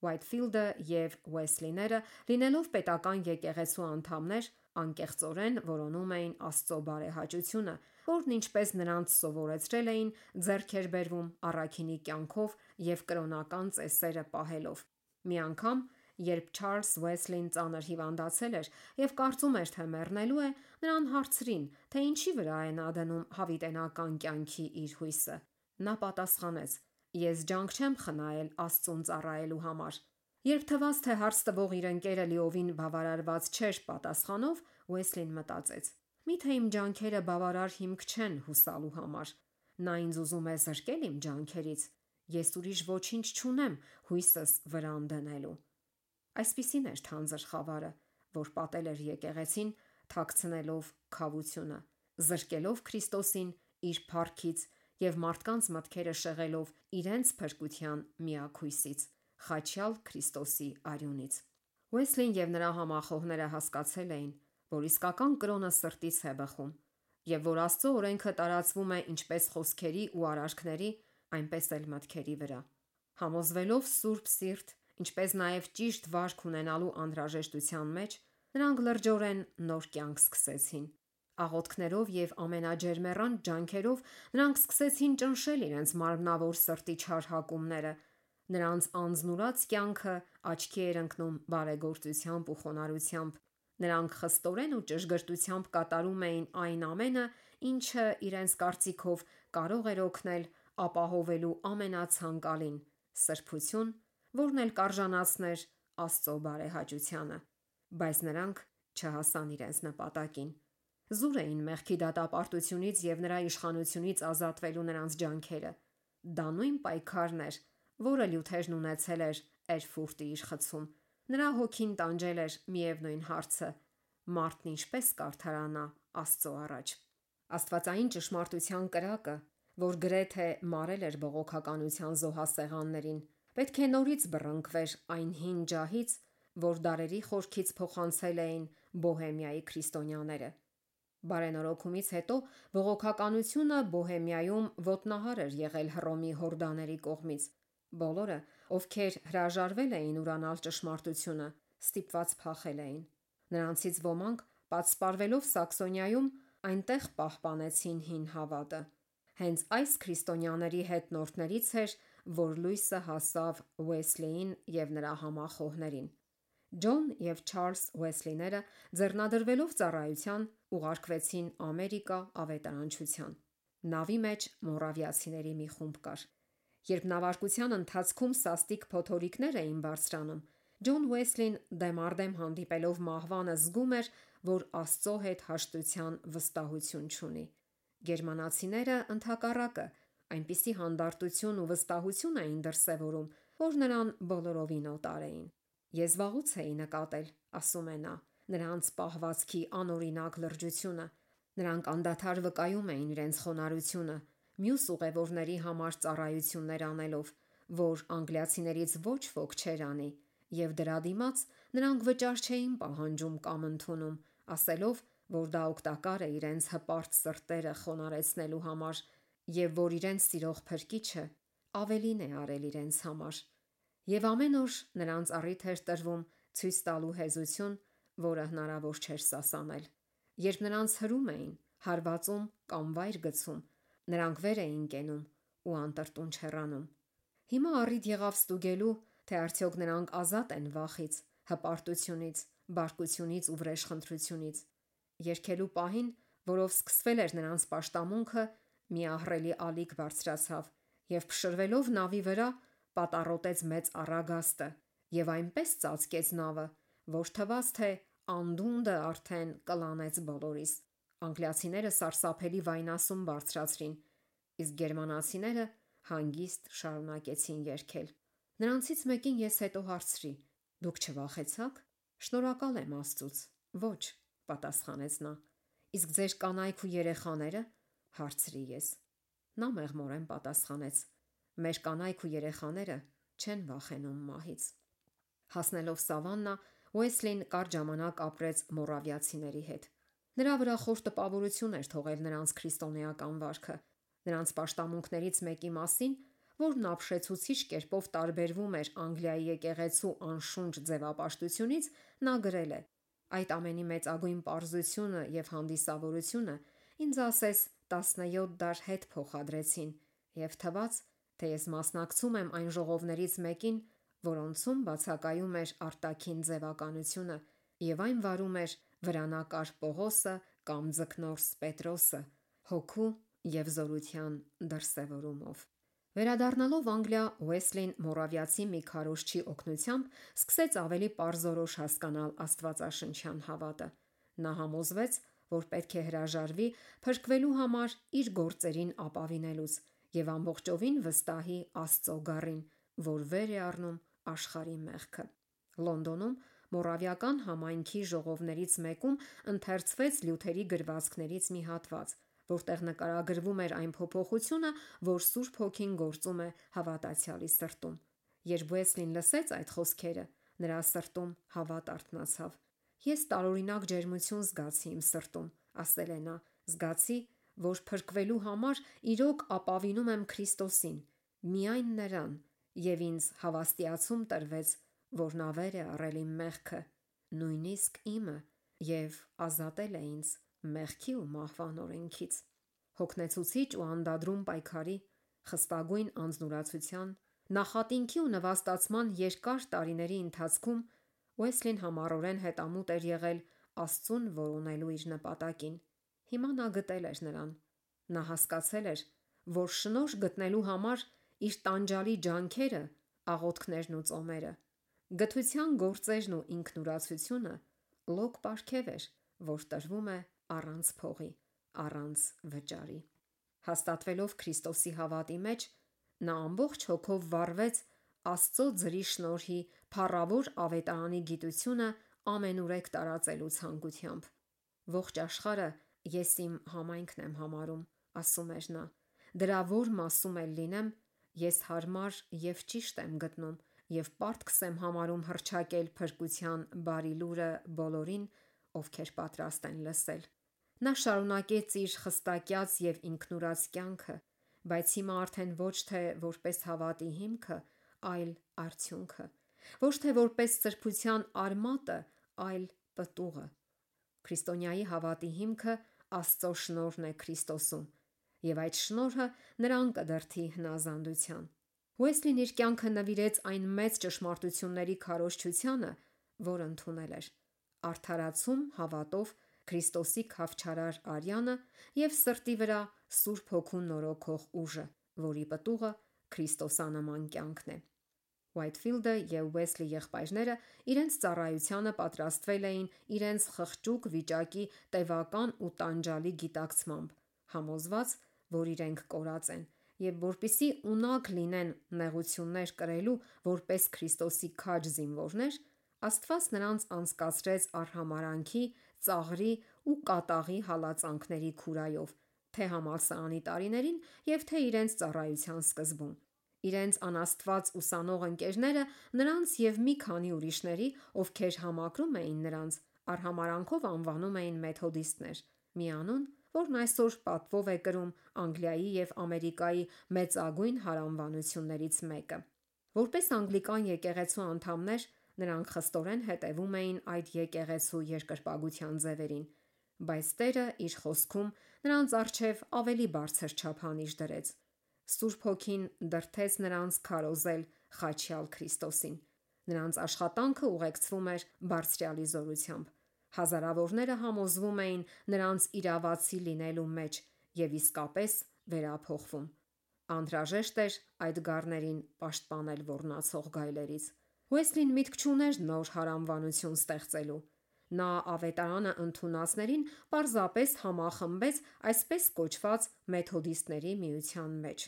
A: Ուայթֆիլդը եւ Ուեսլիները, լինելով պետական եկեղեցու անդամներ, անկեղծորեն որոնում էին Աստծո բարեհաճությունը, որն ինչպես նրանց սովորեցրել էին, ձեռք էր բերվում առաքինի կյանքով եւ կրոնական ծեսերը պահելով։ Մի անգամ, երբ Չարլզ Ուեսլին ծանր հիվանդացել էր եւ կարծում էր, թե մեռնելու է, նրան հարցրին, թե ինչի վրա է նա դնում հավիտենական կյանքի իր հույսը։ Նա պատասխանեց. Ես ջանք չեմ խնայել Աստծուն ծառայելու համար։ Երբ թվաց, թե հարց տվող իր ընկերը լիովին բավարարված չէր պատասխանով, Ուեսլին մտածեց. Միթե իմ ջանքերը բավարար հիմք չեն հուսալու համար։ Նա ինձ ուզում է զրկել իմ ջանքերից։ Ես ուրիշ ոչինչ չունեմ հույսս վրան դնելու։ Այսպիսին էր թանձր խավարը, որ պատել էր եկեղեցին, թաքցնելով խավությունը, զրկելով Քրիստոսին իր փառքից եւ մարդկանց մտքերը շեղելով իրենց փրկության միակ հույսից՝ խաչյալ Քրիստոսի արյունից։ Ուեսլին եւ նրա համախոհները հասկացել էին, որ իսկական կրոնը սրտից է բխում, եւ որ Աստծո օրենքը տարածվում է ինչպես խոսքերի ու արարքների, այնպես էլ մտքերի վրա։ Համոզվելով սուրբ սիրտ, ինչպես նաեւ ճիշտ վարք ունենալու անհրաժեշտության մեջ, նրանք լրջորեն նոր կյանք սկսեցին։ Աղոթքներով եւ ամենաջերմեռան ջանքերով նրանք սկսեցին ճնշել իրենց մարմնավոր սրտի չար հակումները։ Նրանց անznուրաց կյանքը աչքի էր ընկնում բարեգործությամբ ու խոնարհությամբ։ Նրանք խստորեն ու ճշգրտությամբ կատարում էին այն ամենը, ինչը իրենց կարծիքով կարող էր օգնել ապահովելու ամենացանկալին՝ սրբություն, որն էլ կարժանացներ Աստծո բարեհաճությանը։ Բայց նրանք չհասան իրենց նպատակին։ Զուր էին մեղքի դատապարտությունից եւ նրա իշխանությունից ազատվելու նրանց ջանքերը։ Դա նույն պայքարն էր, որը Լյութերն ունեցել էր Էրֆուրտի իշխեցում։ Նրա հոգին տանջել էր միևնույն հարցը. մարդն ինչպես կարթարանա Աստծո առաջ։ Աստվածային ճշմարտության կրակը, որ գրեթե մարել էր բողոքականության զոհասեղաններին, պետք է նորից բռնկվեր այն հին ջահից, որ դարերի խորքից փոխանցել էին Բոհեմիայի քրիստոնյաները։ Բարենորոգումից հետո բողոքականությունը Բոհեմիայում ոտնահար էր եղել Հռոմի հորդաների կողմից։ Բոլորը, ովքեր հրաժարվել էին ուրանալ ճշմարտությունը, ստիպված փախել էին։ Նրանցից ոմանք, պատսպարվելով Սաքսոնիայում, այնտեղ պահպանեցին հին հավատը։ Հենց այս քրիստոնյաների հետնորդներից էր, որ լույսը հասավ Ուեսլիին եւ նրա համախոհներին։ Ջոն եւ Չարլզ Ուեսլիները ձեռնադրվելով ծառայության, ուղարկվեցին Ամերիկա ավետարանչության։ Նավի մեջ մորավիացիների մի խումբ կար։ Երբ նավարկության ընթացքում սաստիկ փոթորիկներ էին բարձրանում, Ջոն Ուեսլին դեմարդեմ հանդիպելով մահվանը զգում էր, որ Աստծո հետ հաշտության վստահություն չունի։ Գերմանացիները ընդհակառակը այնպիսի հանդարտություն ու վստահություն էին դրսևորում, որ նրան բոլորովին օտար էին։ Ես վաղուց էի նկատել, ասում է նա, նրանց պահվածքի անօրինակ լրջությունը։ Նրանք անդադար վկայում էին իրենց խոնարհությունը, մյուս ուղևորների համար ծառայություններ անելով, որ անգլիացիներից ոչ ոք չեր անի, եւ դրա դիմաց նրանք վճար չէին պահանջում կամ ընդունում, ասելով, որ դա օգտակար է իրենց հպարտ սրտերը խոնարեցնելու համար եւ որ իրենց սիրող փրկիչը ավելին է արել իրենց համար։ Եվ ամեն օր նրանց առիթ էր տրվում ցույց տալու հեզություն, որը հնարավոր չէր սասանել։ Երբ նրանց հրում էին, հարվածում կամ վայր գցում, նրանք վեր էին կենում ու անտրտուն չեռանում։ Հիմա առիթ եղավ ստուգելու, թե արդյոք նրանք ազատ են վախից, հպարտությունից, բարկությունից ու վրեժխնդրությունից։ Երկելու պահին, որով սկսվել էր նրանց պաշտամունքը, մի ահռելի ալիք բարձրացավ եւ փշրվելով նավի վրա, պատառոտեց մեծ առագաստը եւ այնպես ծածկեց նավը, որ թվաց թե անդունդը արդեն կլանեց բոլորիս։ Անգլիացիները սարսափելի վայնասուն բարձրացրին, իսկ գերմանացիները հանգիստ շարունակեցին երգել։ Նրանցից մեկին ես հետո հարցրի. Դուք չվախեցաք։ Շնորհակալ եմ Աստծուց։ Ոչ, պատասխանեց նա։ Իսկ ձեր կանայք ու երեխաները, հարցրի ես։ Նա մեղմորեն պատասխանեց. Մեր կանայք ու երեխաները չեն վախենում մահից։ Հասնելով Սավաննա, Ուեսլին կարճ ժամանակ ապրեց մորավիացիների հետ։ Նրա վրա խոր տպավորություն էր թողել նրանց քրիստոնեական վարքը։ Նրանց աշտամունքներից մեկի մասին որն ապշեցուցիչ կերպով տարբերվում էր Անգլիայի եկեղեցու անշունչ ձևապաշտությունից, նա գրել է. Այդ ամենի մեծագույն པարզությունը եւ հանդիսավորությունը ինձ ասես 17 դար հետ փոխադրեցին եւ թվաց, թե ես մասնակցում եմ այն ժողովներից մեկին, որոնցում բացակայում էր արտաքին ձևականությունը եւ այն վարում էր վրանակար Պողոսը կամ ձկնորս Պետրոսը հոգու եւ զորության դրսեւորումով։ Վերադառնալով Անգլիա, Ուեսլին Մորավիացի մի քարոշչի օգնությամբ սկսեց ավելի པարզորոշ հասկանալ Աստվածաշնչյան հավատը։ Նա համոզվեց, որ պետք է հրաժարվի փրկվելու համար իր գործերին ապավինելուց եւ ամբողջովին վստահի Աստծո գառին, որ վեր է առնում աշխարհի մեղքը։ Լոնդոնում Մորավիական համայնքի ժողովներից մեկում ընթերցվեց Լյութերի գրվածքներից մի հատված, որտեղ նկարագրվում էր այն փոփոխությունը, որ Սուրբ Հոգին գործում է հավատացյալի սրտում։ Երբ Ուեսլին լսեց այդ խոսքերը, նրա սրտում հավատ արթնացավ։ Ես տարօրինակ ջերմություն զգացի իմ սրտում, ասել է նա, զգացի, որ փրկվելու համար իրոք ապավինում եմ Քրիստոսին, միայն նրան, եւ ինձ հավաստիացում տրվեց, որ նա վեր է առել իմ մեղքը, նույնիսկ իմը, եւ ազատել է ինձ մեղքի ու մահվան օրենքից։ Հոգնեցուցիչ ու անդադրում պայքարի, խստագույն անznուրացության, նախատինքի ու նվաստացման երկար տարիների ընթացքում Ուեսլին համառորեն հետամուտ էր եղել Աստծուն որոնելու իր նպատակին։ Հիմա նա գտել էր նրան։ Նա հասկացել էր, որ շնորհ գտնելու համար իր տանջալի ջանքերը, աղոթքներն ու ծոմերը, գթության գործերն ու ինքնուրացությունը լոկ պարգև էր, որ տրվում է առանց փողի, առանց վճարի։ Հաստատվելով Քրիստոսի հավատի մեջ, նա ամբողջ հոգով վառվեց Աստծո ձրի շնորհի փառավոր ավետարանի գիտությունը ամենուրեք տարածելու ցանկությամբ։ Ողջ աշխարը ես իմ համայնքն եմ համարում, ասում էր նա։ Դրա որ մասում էլ լինեմ, ես հարմար եւ ճիշտ եմ գտնում եւ պարտքս եմ համարում հրճակել փրկության բարի լուրը բոլորին, ովքեր պատրաստ են լսել։ Նա շարունակեց իր խստակյաց եւ ինքնուրաց կյանքը, բայց հիմա արդեն ոչ թե որպես հավատի հիմքը, այլ արդյունքը, ոչ թե որպես սրբության արմատը, այլ պտուղը։ Քրիստոնյայի հավատի հիմքը Աստծո շնորհն է Քրիստոսում, եւ այդ շնորհը նրան կդրթի հնազանդության։ Ուեսլին իր կյանքը նվիրեց այն մեծ ճշմարտությունների քարոշչությանը, որ ընդունել էր։ Արթարացում հավատով Քրիստոսի խավչարար արյանը եւ սրտի վրա Սուրբ Հոգու նորոգող ուժը, որի պտուղը Քրիստոսանման կյանքն է։ Whitefield-ը եւ Wesley եղբայրները իրենց ծառայությանը պատրաստվել էին իրենց խղճուկ վիճակի տևական ու տանջալի գիտակցմամբ, համոզված, որ իրենք կորած են եւ որpիսի ունակ լինեն նեղություններ կրելու որպես Քրիստոսի քաջ զինվորներ, Աստված նրանց անցկացրեց արհամարանքի, ծաղրի ու կատաղի հալածանքների քուրայով, թե համալսարանի տարիներին եւ թե իրենց ծառայության սկզբում։ Իրենց անաստված ուսանող ընկերները նրանց եւ մի քանի ուրիշների, ովքեր համակրում էին նրանց, արհամարանքով անվանում էին մեթոդիստներ։ Միանուն, որն այսօր պատվով է կրում Անգլիայի եւ Ամերիկայի մեծագույն հարանվանություններից մեկը։ Որպես անգլիկան եկեղեցու անդամներ, նրանք խստորեն հետևում էին այդ եկեղեցու երկրպագության ձևերին, բայց Տերը իր խոսքում նրանց արչև ավելի բարձր չափանիշ դրեց։ Սուրբ Հոգին դրթեց նրանց քարոզել խաչյալ Քրիստոսին։ Նրանց աշխատանքը ուղեկցվում էր բարձրալի զորությամբ։ Հազարավորները համոզվում էին նրանց իրավացի լինելու մեջ եւ իսկապես վերափոխվում։ Անհրաժեշտ էր այդ գառներին պաշտպանել ոռնացող գայլերից։ Ուեսլին միտք չուներ նոր հարամվանություն ստեղծելու։ Նա ավետարանը ընդունածներին պարզապես համախմբեց այսպես կոչված մեթոդիստների միության մեջ։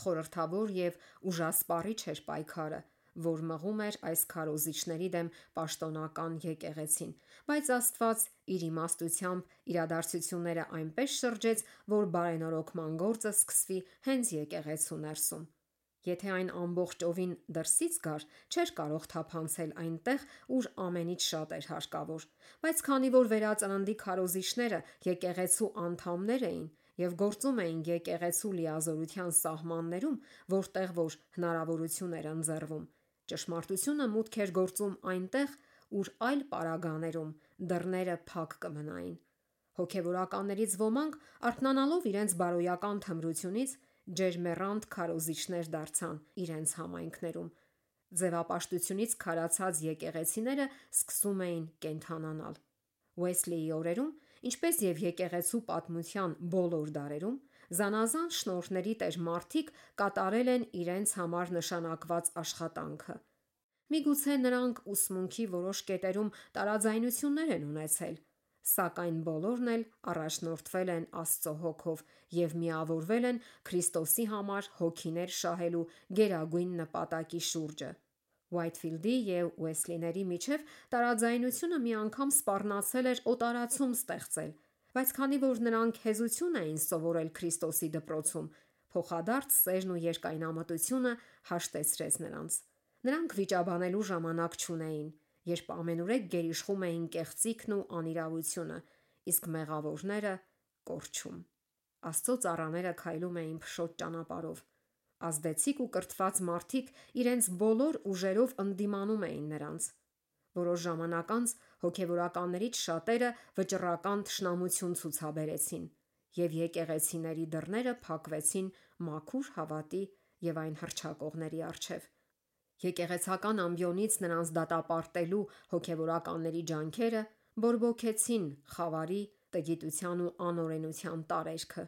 A: Խորհրդավոր եւ ուժասպառիչ էր պայքարը, որ մղում էր այս քարոզիչների դեմ պաշտոնական եկեղեցին, բայց Աստված իր իմաստությամբ իրադարձությունները այնպես շրջեց, որ բարենորոգման գործը սկսվի հենց եկեղեցու ներսում։ Եթե այն ամբողջովին դրսից գար, չէր կարող թափանցել այնտեղ, ուր ամենից շատ էր հարկավոր։ Բայց քանի որ վերածննդի քարոզիչները եկեղեցու անդամներ էին եւ գործում էին եկեղեցու լիազորության սահմաններում, որտեղ որ հնարավորություն էր ընձեռվում, ճշմարտությունը մուտք էր գործում այնտեղ, ուր այլ պարագաներում դռները փակ կմնային։ Հոգևորականներից ոմանք, արթնանալով իրենց բարոյական թմրությունից, ջերմեռանդ քարոզիչներ դարձան իրենց համայնքներում։ Ձևապաշտությունից քարացած եկեղեցիները սկսում էին կենդանանալ։ Ուեսլիի օրերում, ինչպես եւ եկեղեցու պատմության բոլոր դարերում, զանազան շնորհների տեր մարդիկ կատարել են իրենց համար նշանակված աշխատանքը։ Միգուցե նրանք ուսմունքի որոշ կետերում տարաձայնություններ են ունեցել, սակայն բոլորն էլ առաջնորդվել են Աստծո հոգով եւ միավորվել են Քրիստոսի համար հոգիներ շահելու գերագույն նպատակի շուրջը։ Ուայթֆիլդի եւ Ուեսլիների միջև տարաձայնությունը մի անգամ սպառնացել էր օտարացում ստեղծել, բայց քանի որ նրանք հեզություն էին սովորել Քրիստոսի դպրոցում, փոխադարձ սերն ու երկայնամտությունը հաշտեցրեց նրանց։ Նրանք վիճաբանելու ժամանակ չունեին, երբ ամենուրեք գերիշխում էին կեղծիքն ու անիրավությունը, իսկ մեղավորները՝ կորչում։ Աստծո ծառաները քայլում էին փշոտ ճանապարով։ Ազդեցիկ ու կրթված մարդիկ իրենց բոլոր ուժերով ընդդիմանում էին նրանց։ Որոշ ժամանակ անց հոգևորականներից շատերը վճռական թշնամություն ցուցաբերեցին, եւ եկեղեցիների դռները փակվեցին մաքուր հավատի եւ այն հռչակողների առջեւ։ Եկեղեցական ամբիոնից նրանց դատապարտելու հոգևորականների ջանքերը բորբոքեցին խավարի, տգիտության ու անօրենության տարերքը։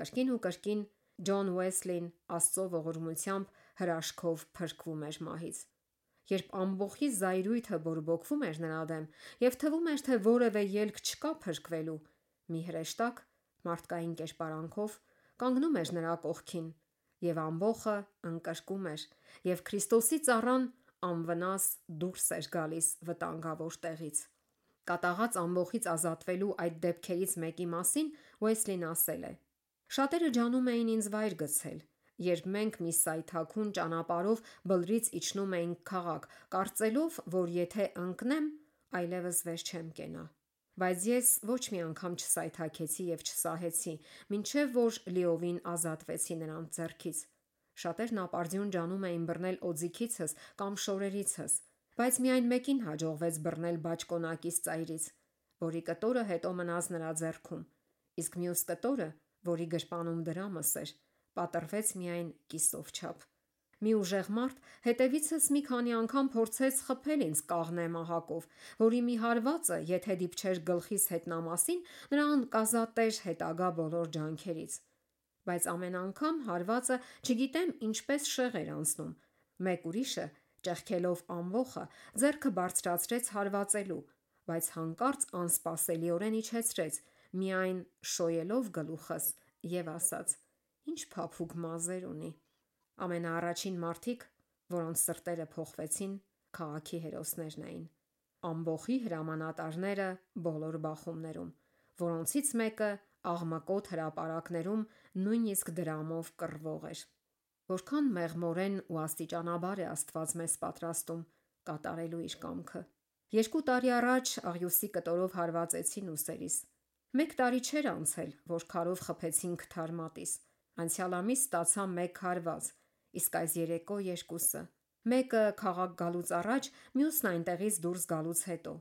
A: Կրկին ու կրկին Ջոն Ուեսլին Աստծո ողորմությամբ հրաշքով փրկվում էր մահից։ Երբ ամբողջի զայրույթը բորբոքվում էր նրա դեմ եւ թվում էր, թե որևէ ելք չկա փրկվելու, մի հրեշտակ մարդկային կերպարանքով կանգնում էր նրա կողքին եւ ամբողը ընկրկում էր եւ Քրիստոսի ծառան անվնաս դուրս էր գալիս վտանգավոր տեղից։ Կատաղած ամբողից ազատվելու այդ դեպքերից մեկի մասին Ուեսլին ասել է. Շատերը ջանում էին ինձ վայր գցել, երբ մենք մի սայթաքուն ճանապարով բլրից իջնում էինք քաղաք, կարծելով, որ եթե ընկնեմ, այլևս վեր չեմ կենա։ Բայց ես ոչ մի անգամ չսայթաքեցի եւ չսահեցի, մինչեւ որ լիովին ազատվեցի նրանց ձեռքից։ Շատերն ապարդյուն ջանում էին բռնել օձիքիցս կամ շորերիցս, բայց միայն մեկին հաջողվեց բռնել բաճկոնակից ծայրից, որի կտորը հետո մնաց նրա ձեռքում, իսկ մյուս կտորը, որի գրպանում դրամս էր, պատռվեց միայն կիսով չափ։ Մի ուժեղ մարդ հետևիցս մի քանի անգամ փորձեց խփել ինձ կաղնե մահակով, որի մի հարվածը, եթե դիպչեր գլխիս հետնամասին, նրան կազատեր հետագա բոլոր ջանքերից։ Բայց ամեն անգամ հարվածը չգիտեմ ինչպես շեղեր անցնում։ Մեկ ուրիշը, ճեղքելով ամբողը, ձեռքը բարձրացրեց հարվածելու, բայց հանկարծ անսպասելիորեն իջեցրեց, միայն շոյելով գլուխս եւ ասաց. Ինչ փափուկ մազեր ունի։ Ամենաառաջին մարդիկ, որոնց սրտերը փոխվեցին, քաղաքի հերոսներն էին։ Ամբողի հրամանատարները բոլոր բախումներում, որոնցից մեկը աղմկոտ հրաապարակներում նույնիսկ դրամով կռվող էր։ Որքան մեղմորեն ու աստիճանաբար է Աստված մեզ պատրաստում կատարելու իր կամքը։ Երկու տարի առաջ աղյուսի կտորով հարվածեցին ուսերիս։ Մեկ տարի չէր անցել, որ քարով խփեցինք թարմատիս։ Անցյալ ամիս ստացա մեկ հարված, իսկ այս երեկո երկուսը։ Մեկը քաղաք գալուց առաջ, մյուսն այնտեղից դուրս գալուց հետո։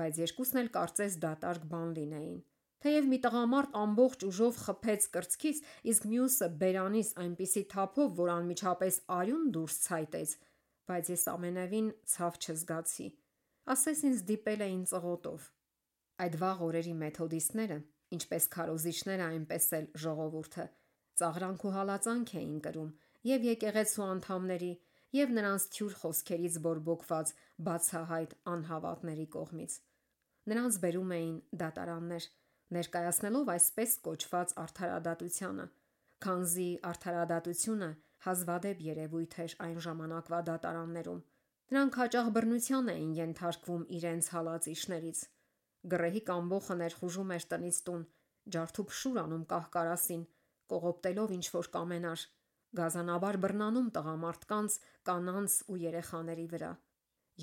A: Բայց երկուսն էլ կարծես դատարկ բան լինեին։ Թեև մի տղամարդ ամբողջ ուժով խփեց կրծքից, իսկ մյուսը բերանից այնպիսի թափով, որ անմիջապես արյուն դուրս ցայտեց, բայց ես ամենևին ցավ չզգացի ասես ինձ դիպել էին ծղոտով։ Այդ վաղ օրերի մեթոդիստները, ինչպես քարոզիչները, այնպես էլ ժողովուրդը, ծաղրանք ու հալածանք էին կրում եւ եկեղեցու անդամների, եւ նրանց թյուր խոսքերից բորբոքված բացահայտ անհավատների կողմից։ Նրանց բերում էին դատարաններ, ներկայացնելով այսպես կոչված արդարադատությանը, քանզի արդարադատությունը հազվադեպ երևույթ էր այն ժամանակվա դատարաններում։ Նրանք հաճախ բռնության էին ենթարկվում իրենց հալածիչներից։ Գռեհիկ ամբոխը ներխուժում էր տնից տուն, ջարդուփշուր անում կահկարասին, կողոպտելով ինչ որ կամենար, գազանաբար բռնանում տղամարդկանց, կանանց ու երեխաների վրա։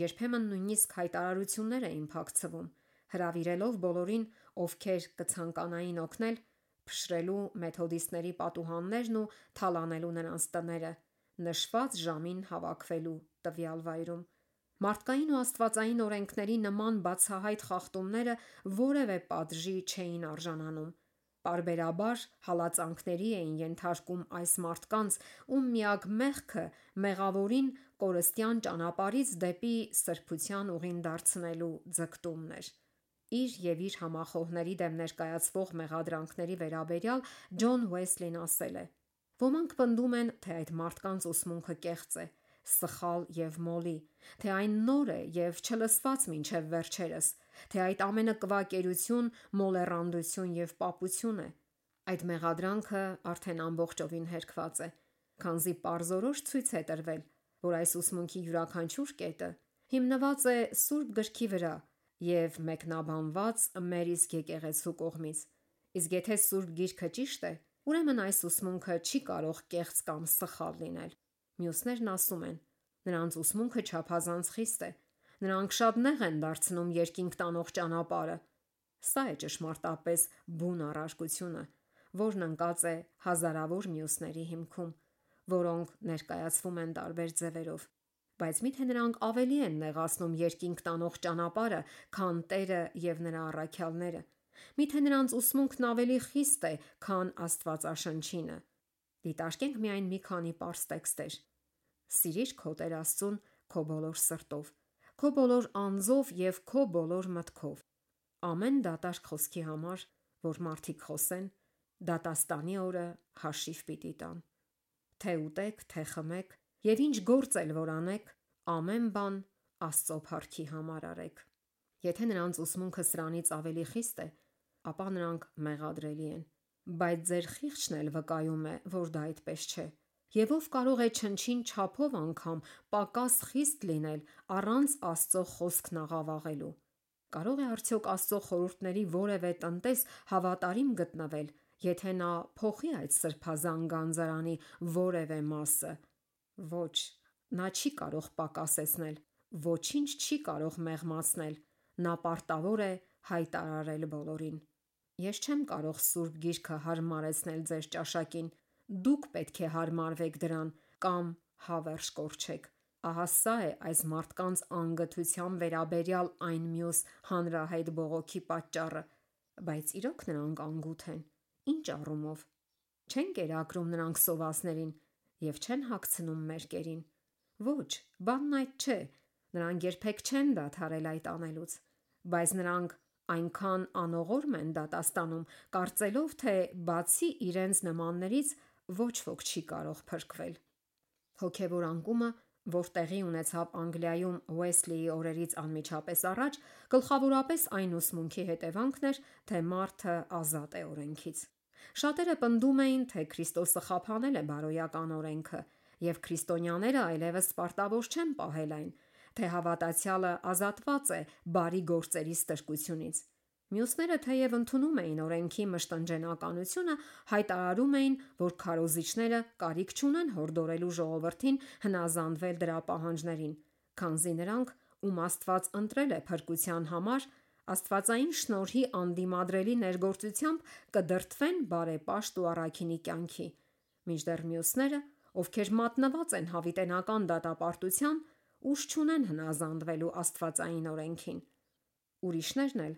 A: Երբեմն նույնիսկ հայտարարություններ էին փակցվում, հրավիրելով բոլորին, ովքեր կցանկանային օգնել, փշրելու մեթոդիստների պատուհաններն ու թալանելու նրանց տները, նշված ժամին հավաքվելու տվյալ վայրում։ Մարդկային ու աստվածային օրենքների նման բացահայտ խախտումները որևէ պատժի չէին արժանանում։ Պարբերաբար հալածանքների էին ենթարկում այս մարդկանց, ում միակ մեղքը մեղավորին կորստյան ճանապարհից դեպի սրբության ուղին դարձնելու ձգտումն էր։ Իր եւ իր համախոհների դեմ ներկայացվող մեղադրանքների վերաբերյալ Ջոն Ուեսլին ասել է. Ոմանք պնդում են, թե այդ մարդկանց ուսմունքը կեղծ է, սխալ եւ մոլի, թե այն նոր է եւ չլսված մինչեւ վերջերս, թե այդ ամենը կվակերություն, մոլեռանդություն եւ պապություն է։ Այդ մեղադրանքը արդեն ամբողջովին հերքված է, քանզի պարզորոշ ցույց է տրվել, որ այս ուսմունքի յուրաքանչյուր կետը հիմնված է Սուրբ Գրքի վրա եւ մեկնաբանված մեր իսկ եկեղեցու կողմից։ Իսկ եթե Սուրբ Գիրքը ճիշտ է, ուրեմն այս ուսմունքը չի կարող կեղծ կամ սխալ լինել։ Մյուսներն ասում են. նրանց ուսմունքը չափազանց խիստ է։ Նրանք շատ նեղ են դարձնում երկինք տանող ճանապարհը։ Սա է ճշմարտապես բուն առարկությունը, որն ընկած է հազարավոր մյուսների հիմքում, որոնք ներկայացվում են տարբեր ձևերով։ Բայց միթե նրանք ավելի են նեղացնում երկինք տանող ճանապարհը, քան Տերը եւ նրա առաքյալները։ Միթե նրանց ուսմունքն ավելի խիստ է, քան Աստվածաշնչինը։ Դիտարկենք միայն մի քանի པարս տեքստեր։ Սիրիր քո Տեր Աստծուն քո բոլոր սրտով, քո բոլոր անձով եւ քո բոլոր մտքով։ Ամեն դատարկ խոսքի համար, որ մարդիկ խոսեն, դատաստանի օրը հաշիվ պիտի տան։ Թե ուտեք, թե խմեք, եւ ինչ գործ էլ որ անեք, ամեն բան Աստծո փառքի համար արեք։ Եթե նրանց ուսմունքը սրանից ավելի խիստ է, ապա նրանք մեղադրելի են։ Բայց ձեր խիղճն էլ վկայում է, որ դա այդպես չէ։ Եվ ով կարող է չնչին չափով անգամ պակաս խիստ լինել առանց Աստծո խոսքն աղավաղելու։ Կարող է արդյոք Աստծո խորհուրդների որևէ տնտես հավատարիմ գտնվել, եթե նա փոխի այդ սրբազան գանձարանի որևէ մասը։ Ոչ, նա չի կարող պակասեցնել, ոչինչ չի կարող մեղմացնել։ Նա պարտավոր է հայտարարել բոլորին։ Ես չեմ կարող Սուրբ Գիրքը հարմարեցնել ձեր ճաշակին, դուք պետք է հարմարվեք դրան կամ հավերժ կորչեք։ Ահա սա է այս մարդկանց անգթության վերաբերյալ այն մյուս հանրահայտ բողոքի պատճառը։ Բայց իրոք նրանք անգութ են։ Ինչ առումով։ Չեն կերակրում նրանք սովածներին եւ չեն հագցնում մերկերին։ Ոչ, բանն այդ չէ։ Նրանք երբեք չեն դադարել այդ անելուց, բայց նրանք այնքան անողորմ են դատաստանում, կարծելով, թե բացի իրենց նմաններից ոչ ոք չի կարող փրկվել։ Հոգևոր անկումը, որ տեղի ունեցավ Անգլիայում Ուեսլիի օրերից անմիջապես առաջ, գլխավորապես այն ուսմունքի հետևանքն էր, թե մարդը ազատ է օրենքից։ Շատերը պնդում էին, թե Քրիստոսը խափանել է բարոյական օրենքը, եւ քրիստոնյաները այլևս պարտավոր չեն պահել այն, թե հավատացյալը ազատված է բարի գործերի ստրկությունից։ Մյուսները թեև ընդունում էին օրենքի մշտնջենականությունը, հայտարարում էին, որ քարոզիչները կարիք չունեն հորդորելու ժողովրդին հնազանդվել դրա պահանջներին, քանզի նրանք, ում Աստված ընտրել է փրկության համար, Աստվածային շնորհի անդիմադրելի ներգործությամբ կդրթվեն բարեպաշտ ու առաքինի կյանքի, մինչդեռ մյուսները, ովքեր մատնված են հավիտենական դատապարտության, ուժ չունեն հնազանդվելու Աստվածային օրենքին։ Ուրիշներն էլ,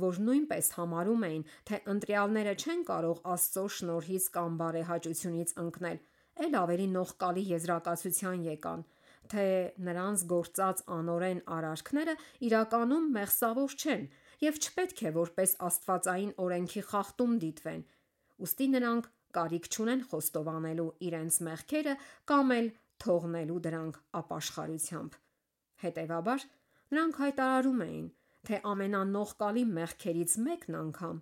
A: որ նույնպես համարում էին, թե ընտրյալները չեն կարող Աստծո շնորհից կամ բարեհաճությունից ընկնել, ել ավելի նողկալի եզրակացության եկան, թե նրանց գործած անօրեն արարքները իրականում մեղսավոր չեն եւ չպետք է որպես աստվածային օրենքի խախտում դիտվեն։ Ոստի նրանք կարիք չունեն խոստովանելու իրենց մեղքերը կամ էլ թողնելու դրանք ապաշխարությամբ։ Հետևաբար, նրանք հայտարարում էին, թե ամենանողկալի մեղքերից մեկն անգամ,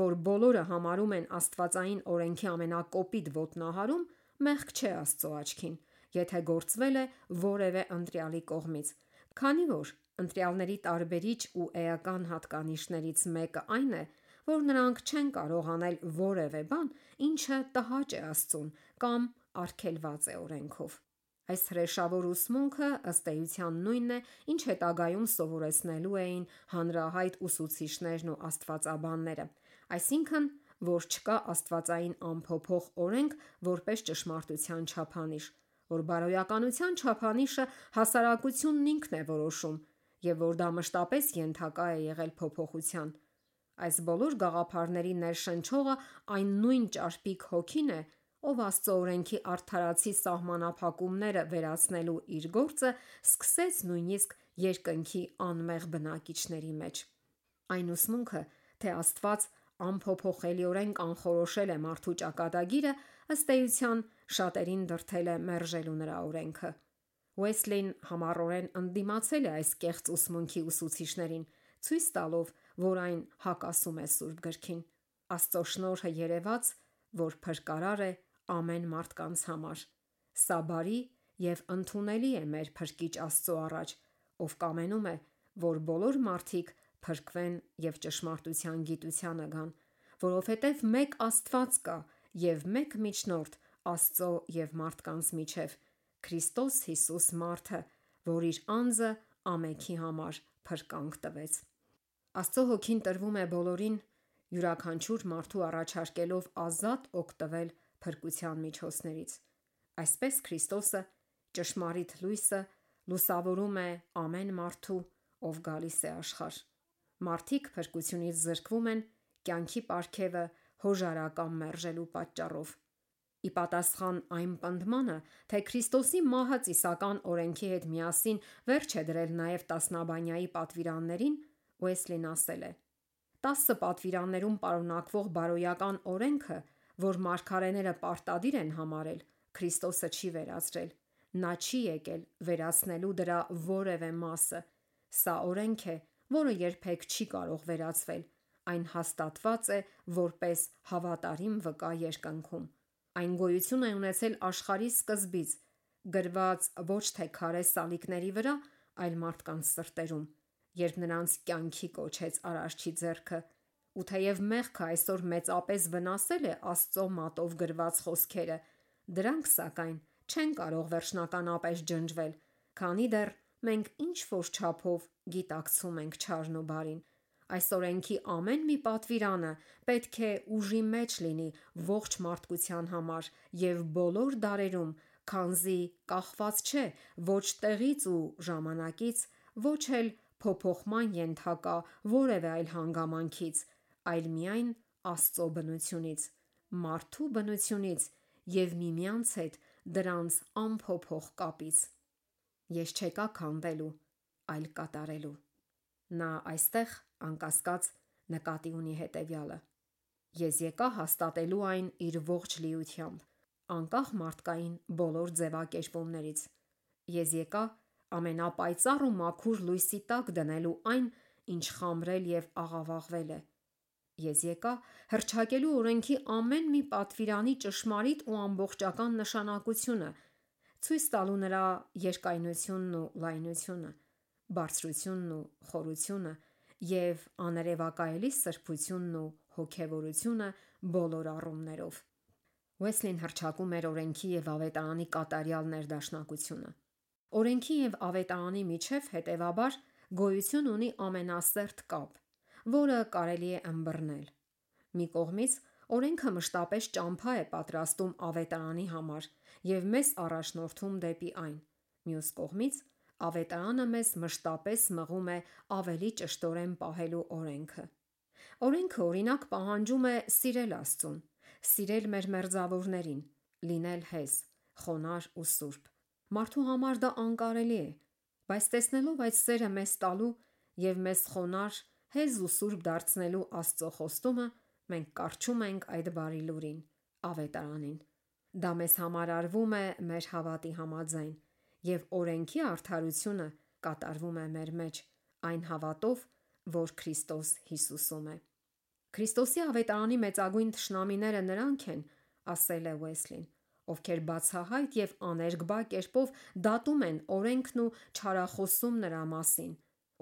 A: որ բոլորը համարում են Աստվածային օրենքի ամենակոպիտ ոտնահարում, մեղք չէ Աստծո աչքին, եթե գործվել է որևէ ընտրյալի կողմից, քանի որ ընտրյալների տարբերիչ ու էական հատկանիշներից մեկը այն է, որ նրանք չեն կարող անել որևէ բան, ինչը տհաճ է Աստծուն կամ արգելված է օրենքով։ Այս հրեշավոր ուսմունքը ըստ էության նույնն է, ինչ հետագայում սովորեցնելու էին հանրահայտ ուսուցիչներն ու աստվածաբանները, այսինքն, որ չկա աստվածային անփոփոխ օրենք որպես ճշմարտության չափանիշ, որ բարոյականության չափանիշը հասարակությունն ինքն է որոշում եւ որ դա մշտապես ենթակա է եղել փոփոխության։ Այս բոլոր գաղափարների ներշնչողը այն նույն ճարպիկ հոգին է, ով Աստծո օրենքի արդարացի սահմանափակումները վերացնելու իր գործը սկսեց նույնիսկ երկնքի անմեղ բնակիչների մեջ։ Այն ուսմունքը, թե Աստված անփոփոխելիորեն կանխորոշել է մարդու ճակատագիրը, ըստ էության շատերին դրթել է մերժելու նրա օրենքը։ Ուեսլին համառորեն ընդդիմացել է այս կեղծ ուսմունքի ուսուցիչներին, ցույց տալով, որ այն հակասում է Սուրբ Գրքին։ Աստծո շնորհը երևաց, որ փրկարար է ամեն մարդկանց համար։ Սա բարի եւ ընդունելի է մեր Փրկիչ Աստծո առաջ, ով կամենում է, որ բոլոր մարդիկ փրկվեն եւ ճշմարտության գիտությանը գան, որովհետեւ մեկ Աստված կա եւ մեկ միջնորդ Աստծո եւ մարդկանց միջեւ՝ Քրիստոս Հիսուս մարդը, որ իր անձը ամենքի համար փրկանք տվեց։ Աստծո հոգին տրվում է բոլորին յուրաքանչյուր մարդու առաջարկելով ազատ օգտվել փրկության միջոցներից։ Այսպես Քրիստոսը ճշմարիտ լույսը լուսավորում է ամեն մարդու, ով գալիս է աշխարհ։ Մարդիկ փրկությունից զրկվում են կյանքի պարգևը հոժարական մերժելու պատճառով։ Ի պատասխան այն պնդմանը, թե Քրիստոսի մահը ծիսական օրենքի հետ միասին վերջ է դրել նաև տասնաբանյայի պատվիրաններին, Ուեսլին ասել է. Տասը պատվիրաններում պարունակվող բարոյական օրենքը, որ մարգարեները պարտադիր են համարել, Քրիստոսը չի վերացրել։ Նա չի եկել վերացնելու դրա որևէ մասը։ Սա օրենք է, որը երբեք չի կարող վերացվել։ Այն հաստատված է որպես հավատարիմ վկա երկնքում։ Այն գոյություն է ունեցել աշխարհի սկզբից, գրված ոչ թե քարե սալիկների վրա, այլ մարդկանց սրտերում, երբ նրանց կյանքի կոչեց Արարչի ձեռքը։ Ու թեև մեղքը այսօր մեծապես վնասել է Աստծո մատով գրված խոսքերը, դրանք սակայն չեն կարող վերջնականապես ջնջվել, քանի դեռ մենք ինչ որ չափով գիտակցում ենք չարն ու բարին։ Այս օրենքի ամեն մի պատվիրանը պետք է ուժի մեջ լինի ողջ մարդկության համար եւ բոլոր դարերում, քանզի կախված չէ ոչ տեղից ու ժամանակից, ոչ էլ փոփոխման ենթակա որևէ այլ հանգամանքից, այլ միայն Աստծո բնությունից, մարդու բնությունից եւ միմյանց հետ դրանց անփոփոխ կապից։ Ես չեկա քանդելու, այլ կատարելու։ Նա այստեղ անկասկած նկատի ունի հետևյալը. Ես եկա հաստատելու այն իր ողջ լիությամբ, անկախ մարդկային բոլոր ձևակերպումներից։ Ես եկա ամենապայծառ ու մաքուր լույսի տակ դնելու այն, ինչ խամրել եւ աղավաղվել է։ Ես եկա հրճակելու օրենքի ամեն մի պատվիրանի ճշմարիտ ու ամբողջական նշանակությունը, ցույց տալու նրա երկայնությունն ու լայնությունը, բարձրությունն ու խորությունը եւ աներևակայելի սրբությունն ու հոգեվորությունը բոլոր առումներով։ Ուեսլին հրճակում էր օրենքի եւ ավետարանի կատարյալ ներդաշնակությունը։ Օրենքի եւ ավետարանի միջև հետևաբար գոյություն ունի ամենասերտ կապ, որը կարելի է ըմբռնել։ Մի կողմից օրենքը մշտապես ճամփա է պատրաստում ավետարանի համար եւ մեզ առաջնորդում դեպի այն։ Մյուս կողմից ավետարանը մեզ մշտապես մղում է ավելի ճշտորեն պահելու օրենքը։ Օրենքը օրինակ պահանջում է սիրել Աստծուն, սիրել մեր մերձավորներին, լինել հեզ, խոնար ու սուրբ։ Մարդու համար դա անկարելի է, բայց տեսնելով այդ սերը մեզ տալու եւ մեզ խոնար, հեզ ու սուրբ դարձնելու Աստծո խոստումը մենք կարճում ենք այդ բարի լուրին՝ ավետարանին։ Դա մեզ համար արվում է մեր հավատի համաձայն, եւ օրենքի արդարությունը կատարվում է մեր մեջ այն հավատով, որ Քրիստոս Հիսուսում է։ Քրիստոսի ավետարանի մեծագույն թշնամիները նրանք են, ասել է Ուեսլին, ովքեր բացահայտ եւ աներկբա կերպով դատում են օրենքն ու չարախոսում նրա մասին,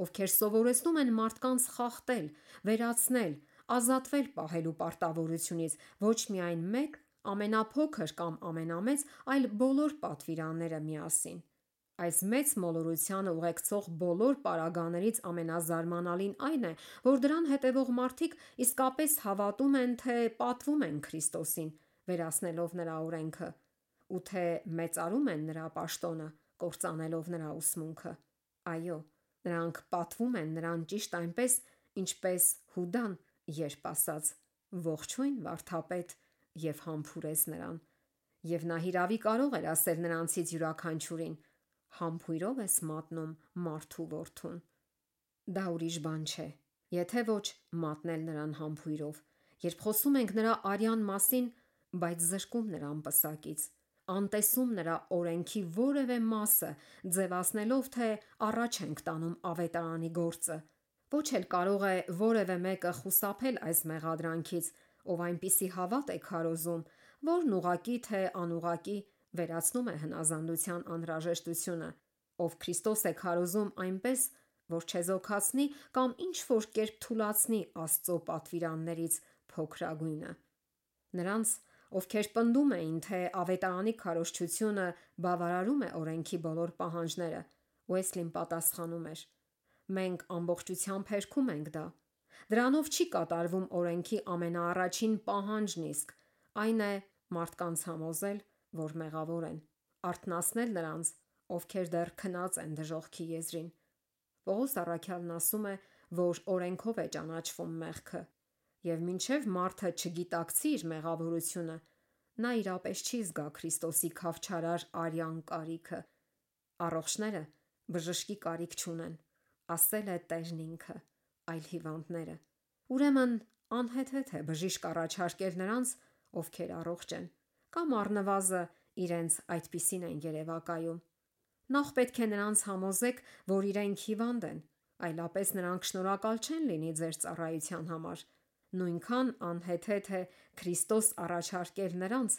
A: ովքեր սովորեցնում են մարդկանց խախտել, վերացնել, ազատվել պահելու պարտավորությունից ոչ միայն մեկ ամենափոքր կամ ամենամեծ, այլ բոլոր պատվիրանները միասին։ Այս մեծ մոլորությանը ուղեկցող բոլոր պարագաներից ամենազարմանալին այն է, որ դրան հետևող մարդիկ իսկապես հավատում են, թե պատվում են Քրիստոսին, վերացնելով նրա օրենքը, ու թե մեծարում են նրա պաշտոնը, կործանելով նրա ուսմունքը։ Այո, նրանք պատվում են նրան ճիշտ այնպես, ինչպես Հուդան, երբ ասաց. «Ողջույն, վարդապետ», եւ համբուրեց նրան։ Եվ նա հիրավի կարող էր ասել նրանցից յուրաքանչյուրին. «Համբույրով ես մատնում մարդու որդուն»։ Դա ուրիշ բան չէ, եթե ոչ մատնել նրան համբույրով, երբ խոսում ենք նրա արյան մասին, բայց զրկում նրան պսակից, անտեսում նրա օրենքի որևէ մասը, ձևացնելով, թե առաջ ենք տանում ավետարանի գործը, ոչ էլ կարող է որևէ մեկը խուսափել այս մեղադրանքից, ով այնպիսի հավատ է քարոզում, որն ուղղակի թե անուղղակի վերացնում է հնազանդության անհրաժեշտությունը, ով Քրիստոս է քարոզում այնպես, որ չեզոքացնի կամ ինչ որ կերպ թուլացնի Աստծո պատվիրաններից փոքրագույնը։ Նրանց, ովքեր պնդում էին, թե ավետարանի քարոզչությունը բավարարում է օրենքի բոլոր պահանջները, Ուեսլին պատասխանում էր. Մենք ամբողջությամբ հերքում ենք դա։ Դրանով չի կատարվում օրենքի ամենաառաջին պահանջն իսկ, այն է մարդկանց համոզել, որ մեղավոր են, արթնացնել նրանց, ովքեր դեռ քնած են դժոխքի եզրին։ Պողոս առաքյալն ասում է, որ օրենքով է ճանաչվում մեղքը, եւ մինչեւ մարդը չգիտակցի իր մեղավորությունը, նա իրապես չի զգա Քրիստոսի քավչարար արյան կարիքը։ Առողջները բժշկի կարիք չունեն, ասել է Տերն ինքը, այլ հիվանդները։ Ուրեմն անհեթեթ է բժիշկ առաջարկել նրանց, ովքեր առողջ են, կամ առնվազն իրենց այդպիսին են երևակայում։ Նախ պետք է նրանց համոզեք, որ իրենք հիվանդ են, այլապես նրանք շնորհակալ չեն լինի ձեր ծառայության համար։ Նույնքան անհեթեթ է Քրիստոս առաջարկել նրանց,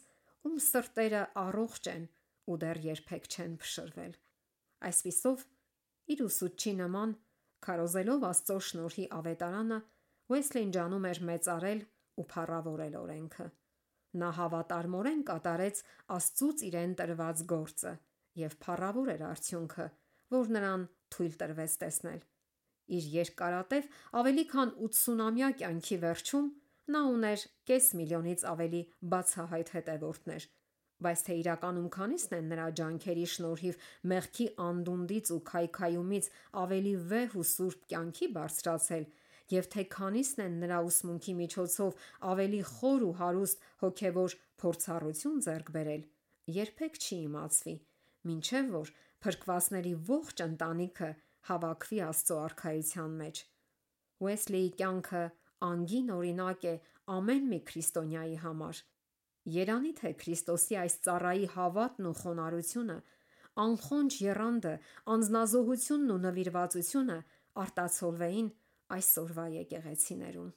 A: ում սրտերը առողջ են ու դեռ երբեք չեն փշրվել։ Այսպիսով, իր ուսուցչի նման, քարոզելով Աստծո շնորհի ավետարանը, Ուեսլին ջանում էր մեծարել ու փառավորել օրենքը։ Նա հավատարմորեն կատարեց Աստծուց իրեն տրված գործը եւ փառավոր էր արդյունքը, որ նրան թույլ տրվեց տեսնել։ Իր երկարատև ավելի քան 80-ամյա կյանքի վերջում նա ուներ կես միլիոնից ավելի բացահայտ հետևորդներ, բայց թե իրականում քանիսն են նրա ջանքերի շնորհիվ մեղքի անդունդից ու քայքայումից ավելի վեհ ու սուրբ կյանքի բարձրացել, եւ թե քանիսն են նրա ուսմունքի միջոցով ավելի խոր ու հարուստ հոգեվոր փորձառություն ձեռք բերել, երբեք չի իմացվի, մինչև որ փրկվածների ողջ ընտանիքը հավաքվի Աստծո արքայության մեջ։ Ուեսլիի կյանքը անգին օրինակ է ամեն մի քրիստոնյայի համար։ Երանի թե Քրիստոսի այս ծառայի հավատն ու խոնարհությունը, անխոնջ եռանդը, անznազողությունն ու նվիրվածությունը արտացոլվեին այսօրվա եկեղեցիներում։